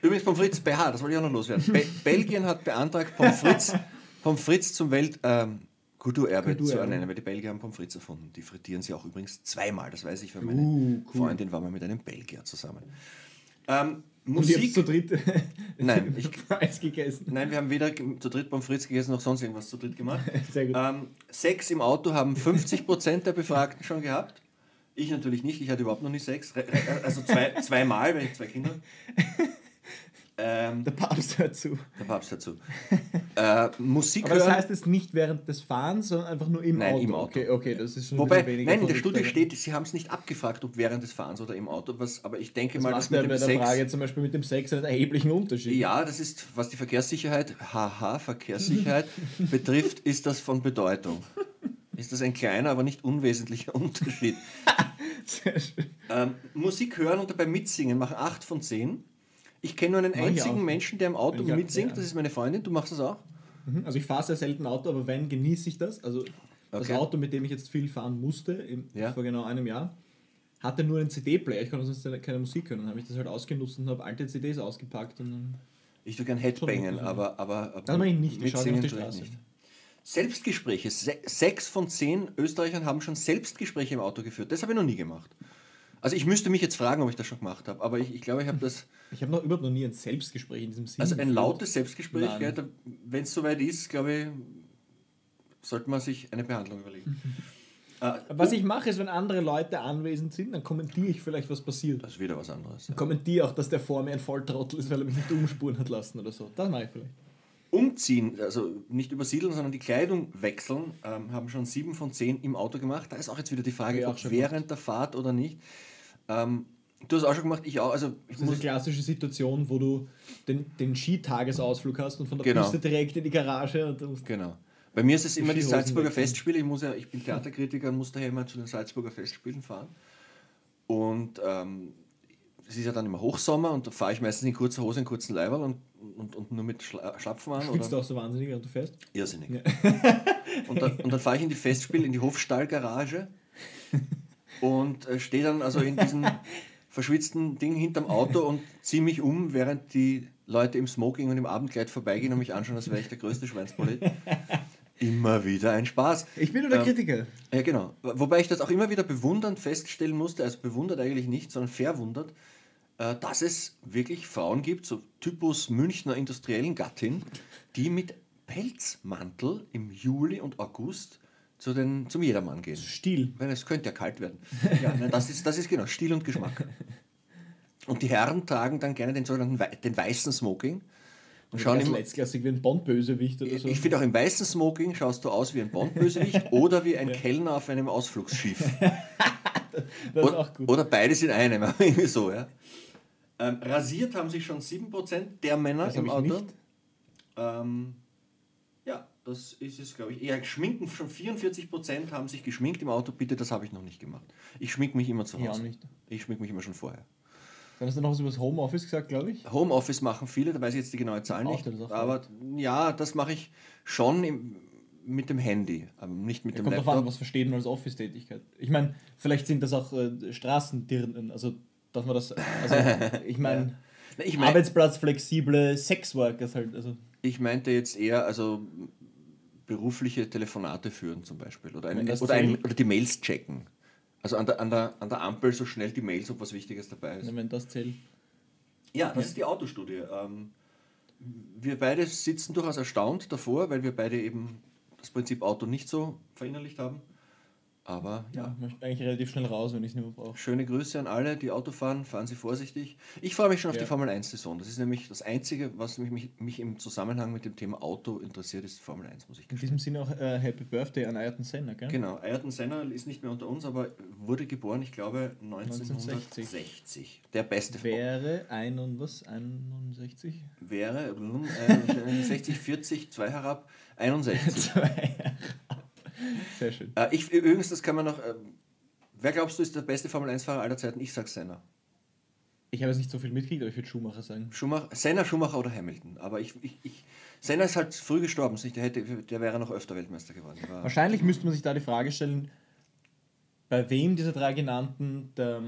Übrigens Pommes frites BH, das wollte ich auch noch loswerden. Be Belgien hat beantragt, Pommes frites, Pommes frites zum Welt... Ähm, Kulturerbe zu Kulturerbe. ernennen, weil die Belgier haben Pommes frites erfunden. Die frittieren sie auch übrigens zweimal, das weiß ich, weil meine Uh, cool. Freundin war mal mit einem Belgier zusammen. Ähm, Und ihr Musik. zu dritt *laughs* Nein, ich- *laughs* Fries gegessen. Nein, wir haben weder zu dritt Pommes frites gegessen noch sonst irgendwas zu dritt gemacht. *laughs* Sehr gut. Ähm, Sex im Auto haben 50% der Befragten schon gehabt. Ich natürlich nicht, ich hatte überhaupt noch nie Sex. Also zwei, zweimal, weil ich zwei Kinder habe. Ähm, Der Papst hört zu. der Papst dazu. *laughs* Äh, Musik Aber das hören. heißt jetzt nicht während des Fahrens, sondern einfach nur im Nein, Auto. im Auto. Okay, okay, das ist schon Wobei, weniger nein, in der Studie steht, sie haben es nicht abgefragt, ob während des Fahrens oder im Auto, was, aber ich denke Das mal, macht dass ja mit bei dem der Sex... Frage zum Beispiel mit dem Sex einen erheblichen Unterschied. Ja, das ist, was die Verkehrssicherheit, haha, Verkehrssicherheit *laughs* betrifft, ist das von Bedeutung. Ist das ein kleiner, aber nicht unwesentlicher *laughs* Unterschied. Sehr schön. Ähm, Musik hören und dabei mitsingen machen 8 von 10. Ich kenne nur einen Mach einzigen. Menschen, der im Auto hab- mitsingt, ja. das ist meine Freundin, du machst das auch? Mhm. Also ich fahre sehr selten Auto, aber wenn, genieße ich das. Also das Okay. Auto, mit dem ich jetzt viel fahren musste, im, Ja. vor genau einem Jahr, hatte nur einen CD-Player. Ich konnte sonst keine Musik hören. Dann habe ich das halt ausgenutzt und habe alte CDs ausgepackt. Und dann Ich tue gern Headbangen, aber, aber, aber Das mache ich nicht, ich schaue auf die Straße. nicht. Selbstgespräche. Se sechs von zehn Österreichern haben schon Selbstgespräche im Auto geführt. Das habe ich noch nie gemacht. Also ich müsste mich jetzt fragen, ob ich das schon gemacht habe, aber ich, ich glaube, ich habe das. *laughs* Ich habe noch überhaupt noch nie ein Selbstgespräch in diesem Sinn. Also ein lautes Selbstgespräch, wenn es soweit ist, glaube ich, sollte man sich eine Behandlung überlegen. *laughs* äh, Was ich mache, ist, wenn andere Leute anwesend sind, dann kommentiere ich vielleicht, was passiert. das ist wieder was anderes. Ja. Kommentiere auch, dass der vor mir ein Volltrottel ist, weil er mich nicht umspuren hat lassen oder so. Das mache ich vielleicht. Umziehen, also nicht übersiedeln, sondern die Kleidung wechseln, ähm, haben schon sieben von zehn im Auto gemacht. Da ist auch jetzt wieder die Frage, ob während der Fahrt oder nicht. Ähm, du hast auch schon gemacht, ich auch. Also ich Das ist eine klassische Situation, wo du den, den Skitagesausflug hast und von der Genau. Piste direkt in die Garage und du genau. Bei mir ist es immer die Salzburger. Festspiele. Ich, muss ja, ich bin Theaterkritiker und muss daher immer zu den Salzburger Festspielen fahren. Und ähm, es ist ja dann immer Hochsommer und da fahre ich meistens in kurzer Hose, in kurzen Leiberl und, und, und nur mit Schla Schlapfen an. schwitzt Oder? auch so wahnsinnig, während du fährst. Irrsinnig. und dann, und dann fahre ich in die Festspiel, in die Hofstallgarage und äh, stehe dann also in diesem *laughs* verschwitzten Ding hinterm Auto und ziehe mich um, während die Leute im Smoking und im Abendkleid vorbeigehen und mich anschauen, als wäre ich der größte Schweinsprolet. *laughs* Immer wieder ein Spaß. Ich bin nur der Ähm, Kritiker. Ja, genau. Wobei ich das auch immer wieder bewundernd feststellen musste, also bewundert eigentlich nicht, sondern verwundert, äh, dass es wirklich Frauen gibt, so Typus Münchner industriellen Gattin, die mit Pelzmantel im Juli und August zu den, zum Jedermann gehen. Stil. Weil es könnte ja kalt werden. *laughs* Ja, nein, das, ist, das ist genau Stil und Geschmack. Und die Herren tragen dann gerne den sogenannten den weißen Smoking und schauen Ganz immer, letztklassig wie ein Bond-Bösewicht oder so. ich finde auch im weißen Smoking schaust du aus wie ein Bondbösewicht oder wie ein Kellner auf einem Ausflugsschiff. *laughs* das ist oder, auch gut. oder beides in einem, *laughs* irgendwie so, ja. Ähm, rasiert haben sich schon 7% der Männer Das im Auto. Ähm, ja, das ist es, glaube ich. Eher schminken, schon 44% haben sich geschminkt im Auto. Bitte, das habe ich noch nicht gemacht. Ich schmink mich immer zu Ja, Hause. nicht. Ich schmink mich immer schon vorher. Dann hast du noch was über das Homeoffice gesagt, glaube ich. Homeoffice machen viele, da weiß ich jetzt die genaue Zahl nicht. auch Aber ja, das mache ich schon im, mit dem Handy, aber nicht mit dem Kommt Laptop. an, was versteht man als Office-Tätigkeit. Ich meine, vielleicht sind das auch äh, Straßendirnen, also darf man das, also *laughs* ich meine, Na, ich, mein, arbeitsplatzflexible Sexworkers halt, also ich meinte jetzt eher, also berufliche Telefonate führen zum Beispiel oder, ein, oder, ein, oder die Mails checken. Also an der, an, der, an der Ampel so schnell die Mails, ob was Wichtiges dabei ist. wenn das zählt. Ja, das ist die Autostudie. Ähm, wir beide sitzen durchaus erstaunt davor, weil wir beide eben das Prinzip Auto nicht so verinnerlicht haben. Aber Ja, ja, ich möchte eigentlich relativ schnell raus, wenn ich es nicht mehr brauche. schöne Grüße an alle, die Auto fahren. Fahren Sie vorsichtig. Ich freue mich schon auf Ja. die Formel 1-Saison. Das ist nämlich das Einzige, was mich, mich, mich im Zusammenhang mit dem Thema Auto interessiert, ist Formel 1, muss ich In gestehen. diesem Sinne auch äh, Happy Birthday an Ayrton Senna, gell? Genau, Ayrton Senna ist nicht mehr unter uns, aber wurde geboren, ich glaube, 1960. 1960. Der beste Wäre ein und was? 61? wäre äh, 60, 40, 2 herab, 61. *laughs* Zwei. *laughs* Sehr schön. Äh, ich, übrigens, das kann man noch. Äh, wer glaubst du ist der beste Formel 1-Fahrer aller Zeiten? Ich sag Senna. Ich habe jetzt nicht so viel mitgekriegt, aber ich würde Schumacher sagen. Schumacher, Senna, Schumacher oder Hamilton. Aber ich, ich, ich, Senna ist halt früh gestorben. Der, hätte, der wäre noch öfter Weltmeister geworden. War- Wahrscheinlich müsste man sich da die Frage stellen, bei wem dieser drei genannten der,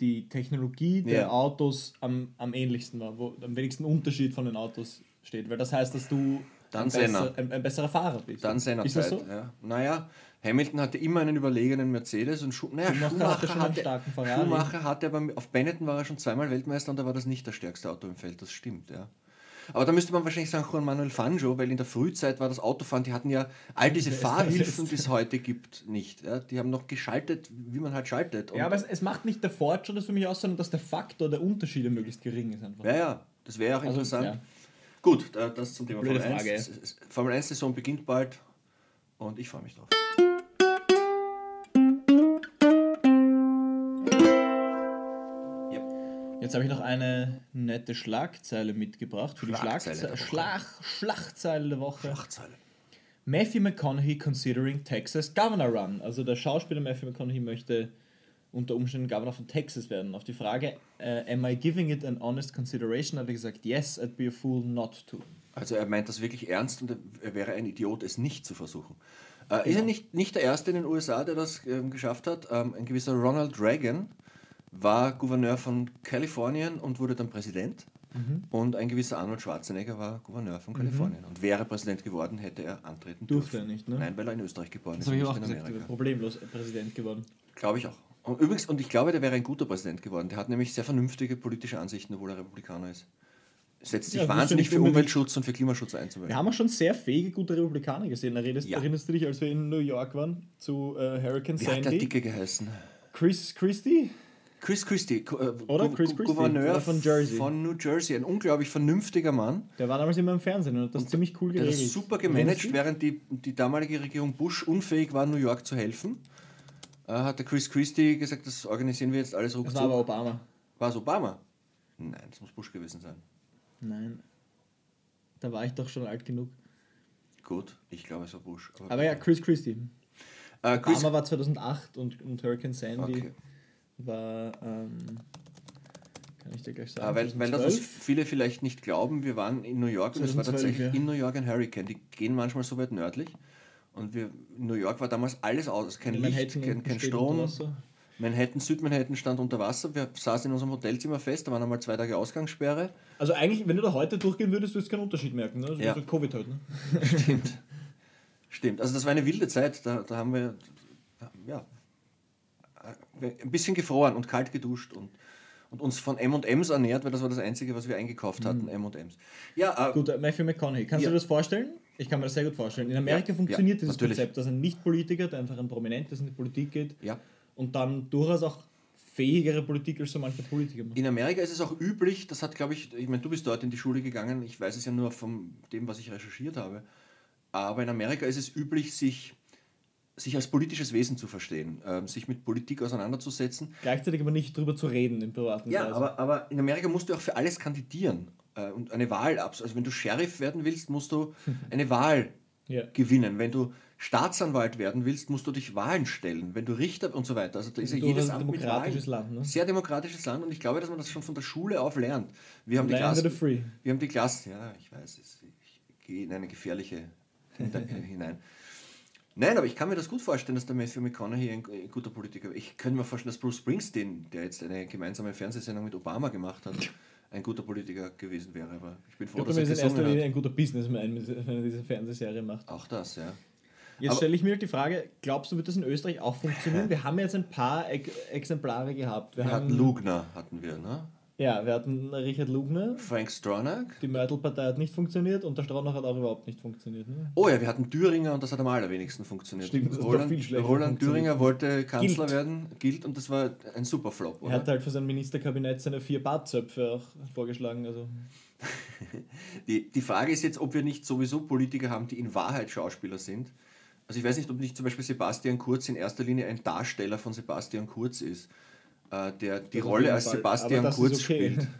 die Technologie der Ja. Autos am, am ähnlichsten war, wo am wenigsten Unterschied von den Autos steht. Weil das heißt, dass du Dann ein, Senna. besser, ein, ein besserer Fahrer bist. Dann seiner Ist Zeit. das so? Ja. Naja, Hamilton hatte immer einen überlegenen Mercedes und Schu naja, Schumacher Schumacher, hatte hatte. Schumacher hatte aber auf Benetton war er schon zweimal Weltmeister und da war das nicht das stärkste Auto im Feld, das stimmt, ja. Aber da müsste man wahrscheinlich sagen Juan Manuel Fangio, weil in der Frühzeit war das Autofahren, die hatten ja all diese Fahrhilfen, die es heute gibt, nicht. Ja. Die haben noch geschaltet, wie man halt schaltet. Und Ja, aber es, es macht nicht der Fortschritt für mich aus, sondern dass der Faktor der Unterschiede möglichst gering ist einfach. ja, ja, das wäre auch Also, interessant. ja. Gut, äh, das zum Thema Blöde Formel 1. Frage. Es- es- Formel 1-Saison beginnt bald und ich freue mich drauf. Jetzt habe ich noch eine nette Schlagzeile mitgebracht für die Schlagzeile Schlagze der Woche. Schlag Schlagzeile der Woche. Schlagzeile. Matthew McConaughey considering Texas Governor Run. Also der Schauspieler Matthew McConaughey möchte unter Umständen Governor von Texas werden. Auf die Frage, äh, am I giving it an honest consideration, hat er gesagt, yes, I'd be a fool not to. Also er meint das wirklich ernst und er- wäre ein Idiot, es nicht zu versuchen. Äh, Ist Genau. er nicht, nicht der Erste in den USA, der das ähm, geschafft hat? Ähm, ein gewisser Ronald Reagan war Gouverneur von Kalifornien und wurde dann Präsident. Mhm. Und ein gewisser Arnold Schwarzenegger war Gouverneur von Kalifornien. Und wäre Präsident geworden, hätte er antreten Durfte dürfen. er nicht, ne? Nein, weil er in Österreich geboren Das ist habe ich auch gesagt, Amerika. problemlos Präsident geworden. Glaube ich auch. Und übrigens, und ich glaube, der wäre ein guter Präsident geworden. Der hat nämlich sehr vernünftige politische Ansichten, obwohl er Republikaner ist. Setzt sich Ja, wahnsinnig für Umweltschutz und für Klimaschutz Wir einzuwenden. haben auch schon sehr fähige, gute Republikaner gesehen. Erinnerst, Ja. erinnerst du dich, als wir in New York waren, zu äh, Hurricane Wie hat der Sandy? Dicke geheißen? Chris Christie? Chris Christie, äh, Oder Chris Christie, Gouverneur der von Jersey. von New Jersey. Ein unglaublich vernünftiger Mann, Der war damals immer im Fernsehen und hat das ziemlich cool der geregelt. das super Erinnerst gemanagt, während die, die damalige Regierung Bush unfähig war, New York zu helfen. Äh, hat der Chris Christie gesagt, das organisieren wir jetzt alles Das ruckzuck. war aber Obama. War es Obama? Nein, das muss Bush gewesen sein. Nein. Da war ich doch schon alt genug. Gut, ich glaube, es war Bush. Aber ja, Chris Christie. äh, Chris, Obama war 2008 und, und Hurricane Sandy okay. war, ähm, kann ich dir gleich sagen, Ah, weil, weil das, was 2012. viele vielleicht nicht glauben, wir waren in New York und es war 2012, tatsächlich ja. in New York ein Hurricane. Die gehen manchmal so weit nördlich. Und wir, New York war damals alles aus, kein Licht, Manhattan kein, kein steht Strom. Manhattan, Südmanhattan stand unter Wasser. Wir saßen in unserem Hotelzimmer fest, da waren einmal zwei Tage Ausgangssperre. Also eigentlich, wenn du da heute durchgehen würdest, würdest du keinen Unterschied merken. Ne? Also Ja. so Covid halt. Ne? *laughs* Stimmt. Stimmt. Also das war eine wilde Zeit. Da, da haben wir ja, ein bisschen gefroren und kalt geduscht und, und uns von M&M's ernährt, weil das war das Einzige, was wir eingekauft hatten, M&M's. Ja, äh, Gut, äh, Matthew McConaughey, kannst Ja. du dir das vorstellen? Ich kann mir das sehr gut vorstellen. In Amerika Ja, funktioniert ja, dieses natürlich. Konzept, dass ein Nicht-Politiker, der einfach ein Prominentes in die Politik geht ja. und dann durchaus auch fähigere Politik als so manche Politiker macht. In Amerika ist es auch üblich, das hat, glaube ich, ich meine, du bist dort in die Schule gegangen, ich weiß es ja nur von dem, was ich recherchiert habe, aber in Amerika ist es üblich, sich, sich als politisches Wesen zu verstehen, ähm, sich mit Politik auseinanderzusetzen. Gleichzeitig aber nicht drüber zu reden im privaten Ja, aber, aber in Amerika musst du auch für alles kandidieren äh, und eine Wahl abs. Also wenn du Sheriff werden willst, musst du *laughs* eine Wahl ja. gewinnen. Wenn du Staatsanwalt werden willst, musst du dich Wahlen stellen. Wenn du Richter und so weiter. Also da ist ja jedes ein Amt demokratisches. Land, ne? Sehr demokratisches Land und ich glaube, dass man das schon von der Schule auf lernt. Wir haben die Land of Klasse. Wir haben die Klasse. Ja, ich weiß, ich gehe in eine gefährliche *laughs* hinein. Nein, aber ich kann mir das gut vorstellen, dass der Matthew McConaughey ein, ein guter Politiker ist. Ich könnte mir vorstellen, dass Bruce Springsteen, der jetzt eine gemeinsame Fernsehsendung mit Obama gemacht hat, *laughs* ein guter Politiker gewesen wäre. Aber ich bin Ich froh, glaube, dass er ist in erster Linie ein guter Businessman, wenn er diese Fernsehserie macht. Auch das, ja. Jetzt stelle ich mir halt die Frage, glaubst du, wird das in Österreich auch funktionieren? Wir haben jetzt ein paar Ex Exemplare gehabt. Wir, Wir hatten Lugner, hatten wir, ne? Ja, wir hatten Richard Lugner. Frank Stronach. Die Mörtelpartei hat nicht funktioniert und der Stronach hat auch überhaupt nicht funktioniert. Ne? Oh ja, wir hatten Thüringer und das hat am allerwenigsten funktioniert. Stimmt, das Roland, viel schlechter Roland. Thüringer wollte Kanzler Gilt. werden, gilt und das war ein super Flop, Er oder? hat halt für sein Ministerkabinett seine vier Bartzöpfe auch vorgeschlagen. Also *laughs* Die, die Frage ist jetzt, ob wir nicht sowieso Politiker haben, die in Wahrheit Schauspieler sind. Also ich weiß nicht, ob nicht zum Beispiel Sebastian Kurz in erster Linie ein Darsteller von Sebastian Kurz ist, äh, der die Das Rolle als. Sebastian Kurz okay. spielt. *laughs*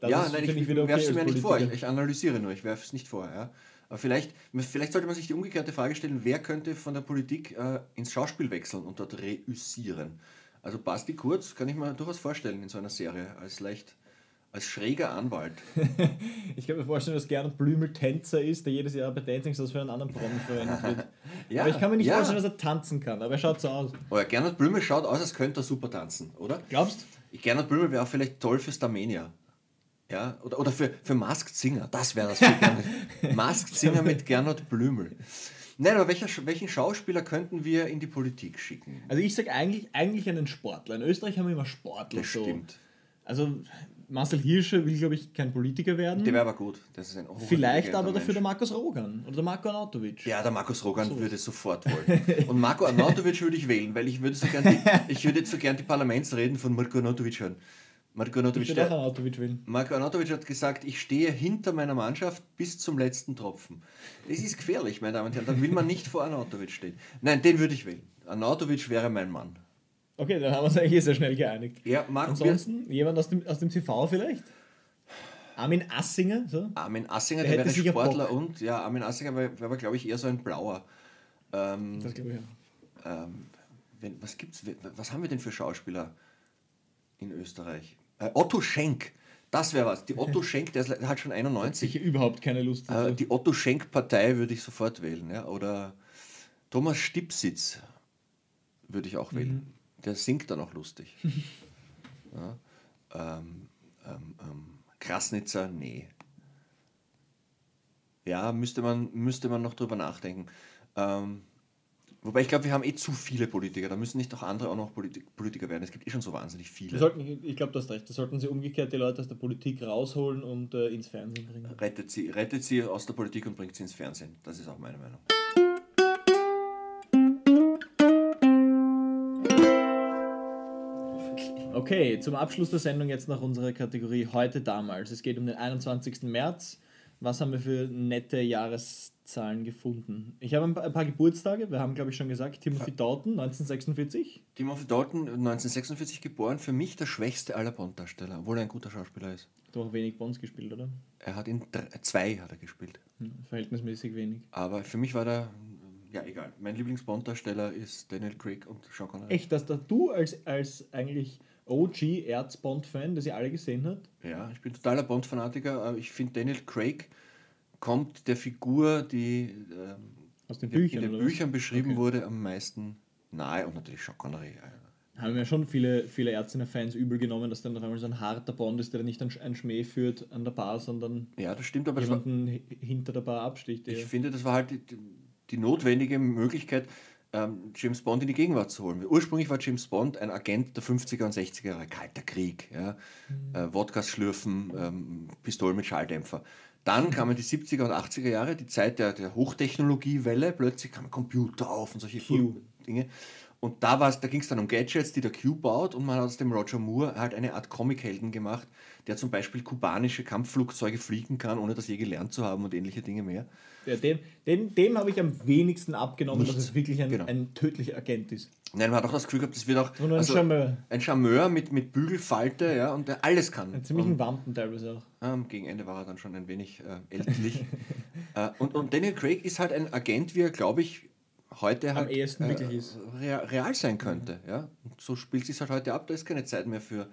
Das ja, ist, nein, ich, ich, werfe es mir nicht vor. Ich, ich analysiere nur, ich werfe es nicht vor. Ja. Aber vielleicht, vielleicht sollte man sich die umgekehrte Frage stellen, wer könnte von der Politik äh, ins Schauspiel wechseln und dort reüssieren? Also Basti Kurz kann ich mir durchaus vorstellen in so einer Serie, als leicht, als schräger Anwalt. *laughs* Ich kann mir vorstellen, dass Gernot Blümel Tänzer ist, der jedes Jahr bei Dancing Stars für einen anderen Promi verwendet wird. *laughs* Ja, aber ich kann mir nicht ja. vorstellen, dass er tanzen kann, aber er schaut so aus. Oh ja, Gernot Blümel schaut aus, als könnte er super tanzen, oder? Glaubst Gernot Blümel wäre auch vielleicht toll für Starmania. Ja, oder, oder für, für Masked Singer, das wäre das für Gernot. Masked Singer mit Gernot Blümel. Nein, aber welcher, welchen Schauspieler könnten wir in die Politik schicken? Also ich sage eigentlich, eigentlich einen Sportler. In Österreich haben wir immer Sportler. Das so. stimmt. Also Marcel Hirscher will, glaube ich, kein Politiker werden. Der wäre aber gut. Das ist ein Vielleicht aber dafür der Mensch. Markus Rogan oder der Marco Arnautovic. Ja, der Markus Rogan würde sofort wollen. Und Marco Arnautovic würde ich wählen, weil ich würde so gern die, ich würde so gern die Parlamentsreden von Marco Arnautovic hören. Marco Ich Arnautovic, würde auch der, Arnautovic wählen. Marco Arnautovic hat gesagt, ich stehe hinter meiner Mannschaft bis zum letzten Tropfen. Das ist gefährlich, meine Damen und Herren. Da will man nicht vor Arnautovic stehen. Nein, den würde ich wählen. Arnautovic wäre mein Mann. Okay, dann haben wir uns eigentlich eh sehr schnell geeinigt. Ja, Marco, Ansonsten, jemand aus dem, aus dem TV vielleicht? Armin Assinger? So? Armin Assinger, Der der, wäre Sportler und, ja, Armin Assinger wäre, aber, glaube ich, eher so ein Blauer. Ähm, Das glaube ich auch. ähm, wenn, was gibt's, was haben wir denn für Schauspieler in Österreich? Äh, Otto Schenk, das wäre was. Die Otto *laughs* Schenk, der ist le- hat schon 91. Sicher überhaupt keine Lust dazu. Äh, die Otto Schenk-Partei würde ich sofort wählen. Ja? Oder Thomas Stipsitz würde ich auch wählen. Der singt dann auch lustig. *laughs* ja? ähm, ähm, ähm, Krasnitzer, nee. Ja, müsste man, müsste man noch drüber nachdenken. Ähm, Wobei ich glaube, wir haben eh zu viele Politiker. Da müssen nicht auch andere auch noch Politik Politiker werden. Es gibt eh schon so wahnsinnig viele. sollten, ich glaube, du hast recht. Da sollten sie umgekehrt die Leute aus der Politik rausholen und äh, ins Fernsehen bringen. Rettet sie, rettet sie aus der Politik und bringt sie ins Fernsehen. Das ist auch meine Meinung. Okay, zum Abschluss der Sendung jetzt noch unsere Kategorie heute damals. Es geht um den 21. März. Was haben wir für nette Jahreszahlen gefunden? Ich habe ein paar, Geburtstage. Wir haben, glaube ich, schon gesagt, Timothy Dalton, 1946. Timothy Dalton, 1946 geboren, für mich der schwächste aller Bond-Darsteller, obwohl er ein guter Schauspieler ist. Du hast wenig Bonds gespielt, oder? Er hat in drei, zwei hat er gespielt. Hm, verhältnismäßig wenig. Aber für mich war der, ja egal. Mein Lieblings-Bond-Darsteller ist Daniel Craig und Sean Connery. Echt, dass da du als, als eigentlich OG-Erz-Bond-Fan, der sie alle gesehen hat, Ja, ich bin totaler Bond-Fanatiker. Ich finde, Daniel Craig kommt der Figur, die ähm, aus den in den- Büchern, in den? Büchern beschrieben Okay. wurde, am meisten nahe. Und natürlich Sean Connery. haben ja schon viele, viele Ärztinnen-Fans übel genommen, dass dann auf einmal so ein harter Bond ist, der nicht einen Schmäh führt an der Bar, sondern Ja, das stimmt, aber das war, jemanden hi- hinter der Bar absticht. ich finde, das war halt die- die notwendige Möglichkeit, ähm, James Bond in die Gegenwart zu holen. Ursprünglich war James Bond ein Agent der 50er und 60er Jahre, kalter Krieg, ja, Mhm. äh, Wodkas schlürfen, ähm, Pistolen mit Schalldämpfer. Dann kamen die 70er und 80er Jahre, die Zeit der, der Hochtechnologiewelle, plötzlich kamen Computer auf und solche Q. Dinge. Und da, da ging es dann um Gadgets, die der Q baut und man hat aus dem Roger Moore halt eine Art Comichelden gemacht, der zum Beispiel kubanische Kampfflugzeuge fliegen kann, ohne das je gelernt zu haben und ähnliche Dinge mehr. Ja, dem dem, dem habe ich am wenigsten abgenommen, Nichts. dass es wirklich ein, Genau. ein tödlicher Agent ist. Nein, man hat auch das Gefühl gehabt, das wird auch ein also, Charmeur. ein Charmeur mit, mit Bügelfalte, ja, und der alles kann. Ein ziemlichen Wampen teilweise auch. ähm, gegen Ende war er dann schon ein wenig äh, ältlich. *laughs* äh, und, und Daniel Craig ist halt ein Agent, wie er, glaube ich, heute halt ehesten wirklich ist. Real, sein könnte. Ja? Und so spielt sich halt heute ab. Da ist keine Zeit mehr für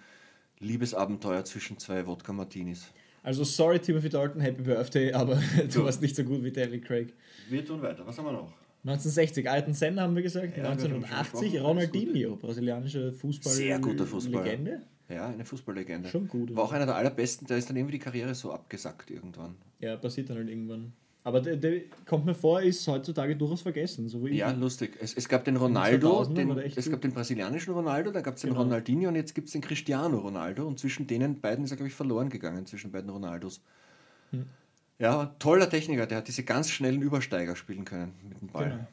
Liebesabenteuer zwischen zwei Wodka-Martinis. Also sorry Timothy Dalton, Happy Birthday, *laughs* aber du warst nicht so gut wie Daniel Craig. Wir tun weiter. Was haben wir noch? 1960, Ayrton Senna haben wir gesagt, Ja, wir haben schon 1980 gesprochen, Ronaldinho, brasilianische Fußball Sehr guter Fußballer. Legende. Ja, eine Fußballlegende. Schon gut. War auch einer der allerbesten. Der ist dann irgendwie die Karriere so abgesackt irgendwann. Ja, passiert dann halt irgendwann. Aber der, der kommt mir vor, ist heutzutage durchaus vergessen, so wie Ja, lustig. Es, es gab den Ronaldo, 2000er den, es gab den brasilianischen Ronaldo, dann gab es den Genau. Ronaldinho und jetzt gibt es den Cristiano Ronaldo und zwischen denen beiden ist er, glaube ich, verloren gegangen, zwischen beiden Ronaldos. Hm. Ja, toller Techniker, der hat diese ganz schnellen Übersteiger spielen können mit dem Ball. Genau.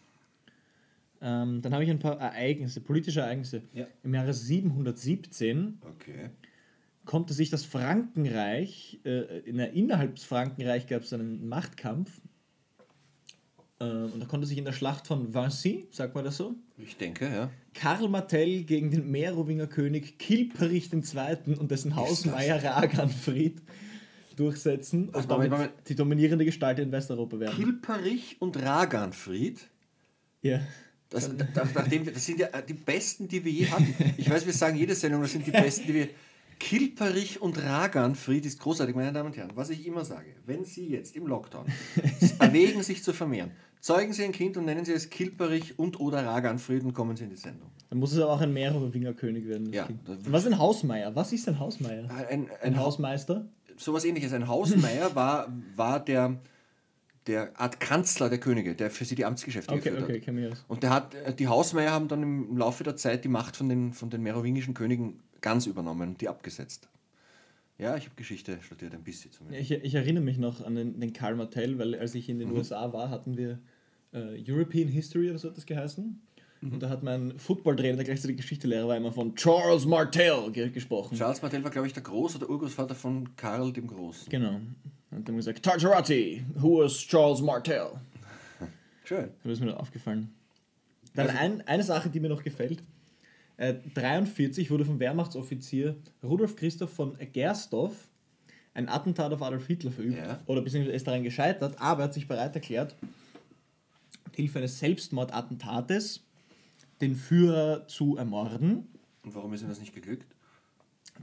Ähm, dann habe ich ein paar Ereignisse, politische Ereignisse. Ja. Im Jahre 717 Okay. Konnte sich das Frankenreich, äh, in der, innerhalb des Frankenreich gab es einen Machtkampf. Äh, und da konnte sich in der Schlacht von Vinci, sagt man das so, Ich denke, ja. Karl Martell gegen den Merowinger König Kilperich II. und dessen Hausmeier Raganfried durchsetzen Was, und Moment, damit Moment. die dominierende Gestalt in Westeuropa werden. Kilperich und Raganfried. ja. Das, nachdem das sind ja die besten, die wir je hatten. Ich weiß, wir sagen jede Sendung, das sind die *laughs* besten, die wir. Kilperich und Raganfried ist großartig, meine Damen und Herren. Was ich immer sage, wenn Sie jetzt im Lockdown *laughs* erwägen, sich zu vermehren, zeugen Sie ein Kind und nennen Sie es Kilperich und oder Raganfried und kommen Sie in die Sendung. Dann muss es aber auch ein Merowinger König werden. Ja, Was ist ein Hausmeier? Was ist ein Hausmeier? Ein, ein, Ein Haus, Hausmeister? sowas ähnliches. Ein Hausmeier war, war der, der Art Kanzler der Könige, der für sie die Amtsgeschäfte Okay, geführt okay, hat. Und der hat, äh, die Hausmeier haben dann im Laufe der Zeit die Macht von den, von den merowingischen Königen ganz übernommen die abgesetzt. Ja, ich habe Geschichte studiert, ein bisschen zumindest. Ich, ich erinnere mich noch an den, den Karl Martell, weil als ich in den USA war, hatten wir äh, European History oder so hat das geheißen. Und da hat mein Footballtrainer, der gleichzeitig Geschichtelehrer war, immer von Charles Martell ge gesprochen. Charles Martel war, glaube ich, der Groß- oder Urgroßvater von Karl dem Großen. Genau. Und dann gesagt, Tartarati, who was Charles Martell? *laughs* Schön. Da ist mir noch aufgefallen. Dann Also- ein, eine Sache, die mir noch gefällt. Äh, 43 wurde vom Wehrmachtsoffizier Rudolf Christoph von Gersdorf ein Attentat auf Adolf Hitler verübt. Ja. Oder beziehungsweise ist daran gescheitert, aber er hat sich bereit erklärt, mit Hilfe eines Selbstmordattentates den Führer zu ermorden. Und warum ist ihm das nicht geglückt?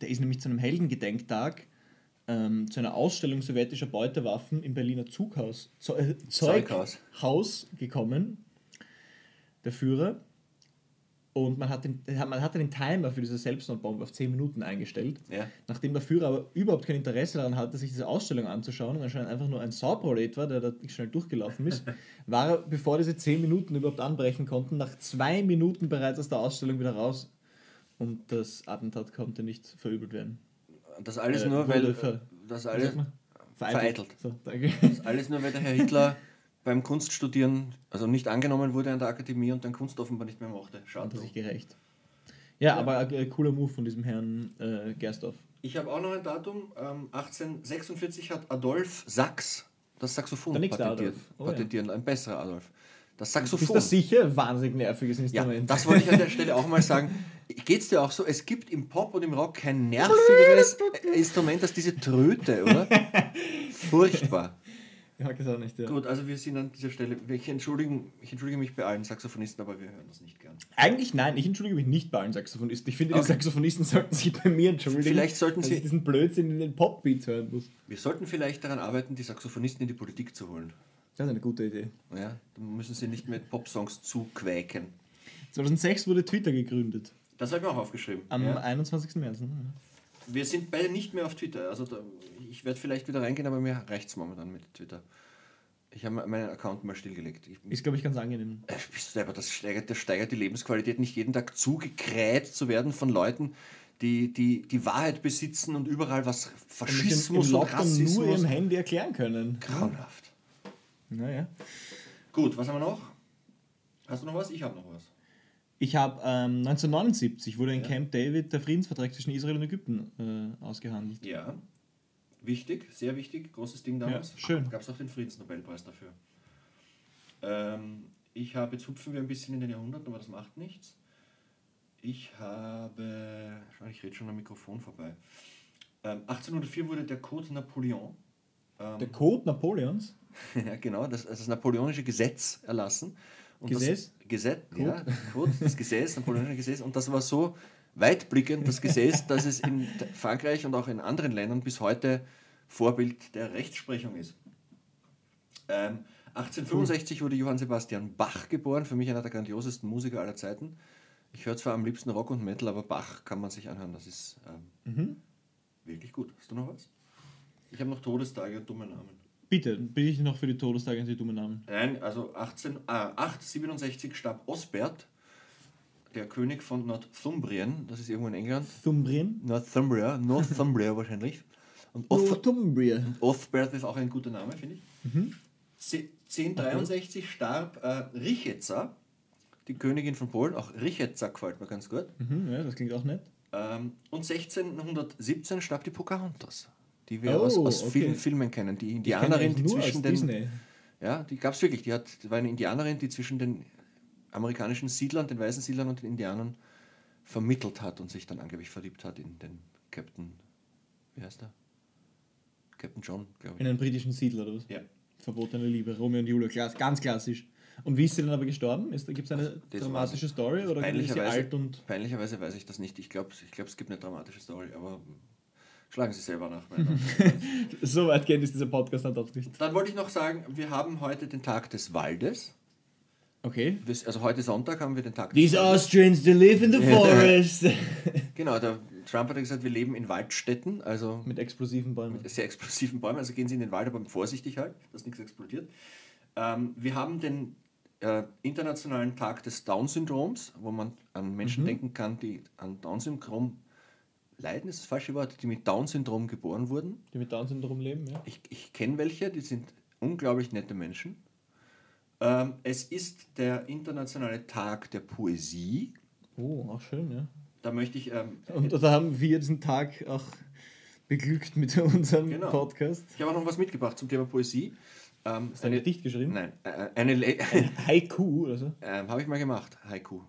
Der ist nämlich zu einem Heldengedenktag ähm, zu einer Ausstellung sowjetischer Beutewaffen im Berliner Zughaus, äh, Zeughaus. Zeughaus gekommen, der Führer. Und man hat, den, man hatte den Timer für diese Selbstmordbombe auf 10 Minuten eingestellt. Ja. Nachdem der Führer aber überhaupt kein Interesse daran hatte, sich diese Ausstellung anzuschauen und anscheinend einfach nur ein Sauprolet war, der da schnell durchgelaufen ist, *laughs* war er, bevor diese 10 Minuten überhaupt anbrechen konnten, nach zwei Minuten bereits aus der Ausstellung wieder raus. Und das Attentat konnte nicht verübelt werden. Das alles Äh, nur, weil. ver- das alles, man? vereitelt. So, danke. das alles nur, weil der Herr Hitler *laughs* beim Kunststudieren, also nicht angenommen wurde an der Akademie und dann Kunst offenbar nicht mehr mochte. Hat Schade. er sich gerecht. Ja, aber ein äh, cooler Move von diesem Herrn äh, Gerstorf. Ich habe auch noch ein Datum. Ähm, 1846 hat Adolf Sachs das Saxophon patentiert. Oh ja. patentiert. Ein besserer Adolf. Das Ist Saxophon. das sicher ein wahnsinnig nerviges ja, Instrument? das wollte ich an der Stelle auch mal sagen. Geht's dir auch so? Es gibt im Pop und im Rock kein nervigeres Instrument als diese Tröte, oder? *laughs* Furchtbar. Ich mag das auch nicht, ja. Gut, also wir sind an dieser Stelle. Ich entschuldige, ich entschuldige mich bei allen Saxophonisten, aber wir hören das nicht gern. Eigentlich nein, ich entschuldige mich nicht bei allen Saxophonisten. Ich finde, die Okay. Saxophonisten sollten sich bei mir entschuldigen. Vielleicht sollten dass sie- diesen Blödsinn in den Popbeats hören muss. Wir sollten vielleicht daran arbeiten, die Saxophonisten in die Politik zu holen. Das ist eine gute Idee. Ja, dann müssen sie nicht mit Popsongs zuquäken. 2006 wurde Twitter gegründet. Das habe ich mir auch aufgeschrieben. Am ja. 21. März. ne? Wir sind beide nicht mehr auf Twitter. Also da, ich werde vielleicht wieder reingehen, aber mir reicht es momentan mit Twitter. Ich habe meinen Account mal stillgelegt. Ich, Ist, glaube ich, ganz angenehm. äh, bist du aber das steigert, das steigert die Lebensqualität, nicht jeden Tag zugekräht zu werden von Leuten, die die, die Wahrheit besitzen und überall was Und Faschismus im und Lockdown nur Rassismus. ihrem Handy erklären können. Grauenhaft. Naja. Gut, was haben wir noch? Hast du noch was? Ich habe noch was. Ich habe ähm, 1979 wurde in Camp David der Friedensvertrag zwischen Israel und Ägypten äh, ausgehandelt. Ja. Wichtig, sehr wichtig, großes Ding damals. Ja, schön. Gab es auch den Friedensnobelpreis dafür. Ähm, ich habe, jetzt hupfen wir ein bisschen in den Jahrhunderten, aber das macht nichts. Ich habe, ich rede schon am Mikrofon vorbei. Ähm, 1804 wurde der Code Napoleon, ähm, Der Code Napoleons? *laughs* ja genau, das, das napoleonische Gesetz erlassen. Und Gesäß? Das, Gesetz, ja, Code, das Gesäß, napoleonische Gesäß. Und das war so weitblickend, das Gesäß, *laughs* dass es in Frankreich und auch in anderen Ländern bis heute Vorbild der Rechtsprechung ist. Ähm, 1865 wurde Johann Sebastian Bach geboren, für mich einer der grandiosesten Musiker aller Zeiten. Ich höre zwar am liebsten Rock und Metal, aber Bach kann man sich anhören, das ist ähm, wirklich gut. Hast du noch was? Ich habe noch Todestage und dumme Namen. Bitte, bin ich noch für die Todestage und die dummen Namen. Nein, also 18, ah, 867 starb Osbert, der König von Northumbrien, das ist irgendwo in England. Thumbrien? Northumbria, Northumbria *laughs* wahrscheinlich. Und Oth Northumbria. Othbert ist auch ein guter Name, finde ich. Mhm. Ze- 1063 starb äh, Richetza, die Königin von Polen. Auch Richetza gefällt mir ganz gut. Mhm, ja, das klingt auch nett. Ähm, und 1617 starb die Pocahontas, die wir Oh, aus, aus okay. vielen Filmen kennen. Die Indianerin, die nur zwischen den Disney. Ja, die gab es wirklich. Die, hat, die war eine Indianerin, die zwischen den amerikanischen Siedlern, den weißen Siedlern und den Indianern vermittelt hat und sich dann angeblich verliebt hat in den Captain. Wie heißt er? Captain John, glaube In ich. einem britischen Siedler oder was? Ja. Verbotene Liebe, Romeo und Julia, klass, ganz klassisch. Und wie ist sie dann aber gestorben? Gibt es eine Das dramatische. Story oder ist sie Peinlicherweise, alt und. peinlicherweise weiß ich das nicht. Ich glaube, ich glaub, es gibt eine dramatische Story, aber schlagen Sie selber nach. *laughs* So weit kennt ist dieser Podcast dann doch nicht. dann wollte ich noch sagen, wir haben heute den Tag des Waldes. Okay. Das- Also heute Sonntag haben wir den Tag These des Waldes. Austrians, they live in the *laughs* forest. *laughs* Genau, der Trump hat ja gesagt, wir leben in Waldstätten, also Mit explosiven Bäumen. sehr explosiven Bäumen, also gehen Sie in den Wald, aber vorsichtig halt, dass nichts explodiert. Ähm, wir haben den äh, Internationalen Tag des Down-Syndroms, wo man an Menschen denken kann, die an Down-Syndrom leiden, ist das falsche Wort, die mit Down-Syndrom geboren wurden. Die mit Down-Syndrom leben, ja. Ich, ich kenne welche, die sind unglaublich nette Menschen. Ähm, es ist der Internationale Tag der Poesie. Oh, auch schön, ja. Da möchte ich ähm, Und da haben wir diesen Tag auch beglückt mit unserem Genau. Podcast. Ich habe auch noch was mitgebracht zum Thema Poesie. Ähm, Hast du ein Gedicht geschrieben? Nein, äh, eine, Le- Haiku oder so? *laughs* ähm, habe ich mal gemacht, Haiku.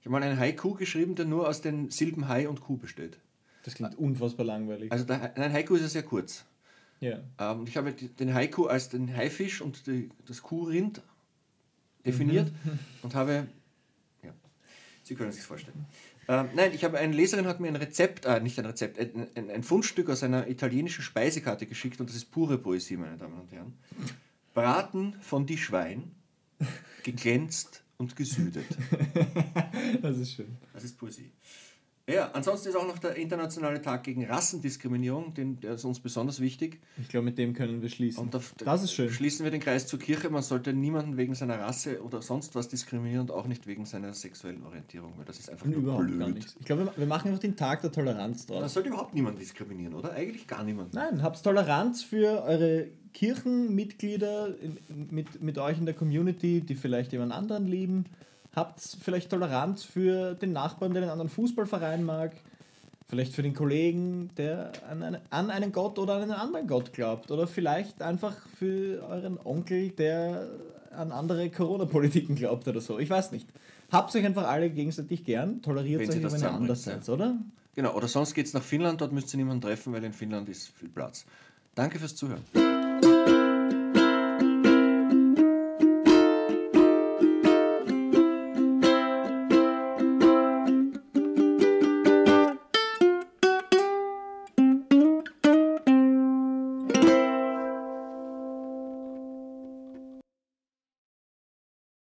Ich habe mal einen Haiku geschrieben, der nur aus den Silben Hai und Kuh besteht. Das klingt unfassbar langweilig. Also der, ein Haiku ist ja sehr kurz. ja. Ähm, ich habe die- den Haiku als den Haifisch und die, das Kuhrind definiert und habe, ja, Sie können es sich vorstellen. Ähm, nein, ich habe eine Leserin hat mir ein Rezept, äh, nicht ein Rezept, ein, ein, ein Fundstück aus einer italienischen Speisekarte geschickt und das ist pure Poesie, meine Damen und Herren. Braten von die Schwein, geglänzt und gesüdet. *laughs* Das ist schön. Das ist Poesie. Ja, ansonsten ist auch noch der internationale Tag gegen Rassendiskriminierung, den, der ist uns besonders wichtig. Ich glaube, mit dem können wir schließen. Und da, das ist schön. Schließen wir den Kreis zur Kirche. Man sollte niemanden wegen seiner Rasse oder sonst was diskriminieren und auch nicht wegen seiner sexuellen Orientierung, weil das ist einfach nur Überhaupt blöd. gar nichts. Ich glaube, wir- machen einfach den Tag der Toleranz Man draus. sollte überhaupt niemanden diskriminieren, oder? Eigentlich gar niemanden. Nein, habt Toleranz für eure Kirchenmitglieder mit, mit euch in der Community, die vielleicht jemand anderen lieben. Habt vielleicht Toleranz für den Nachbarn, der einen anderen Fußballverein mag. Vielleicht für den Kollegen, der an, eine, an einen Gott oder an einen anderen Gott glaubt. Oder vielleicht einfach für euren Onkel, der an andere Corona-Politiken glaubt oder so. Ich weiß nicht. Habt euch einfach alle gegenseitig gern. Toleriert Wenn euch, wenn ihr anders seid, oder? Genau, oder sonst geht es nach Finnland, dort müsst ihr niemanden treffen, weil in Finnland ist viel Platz. Danke fürs Zuhören.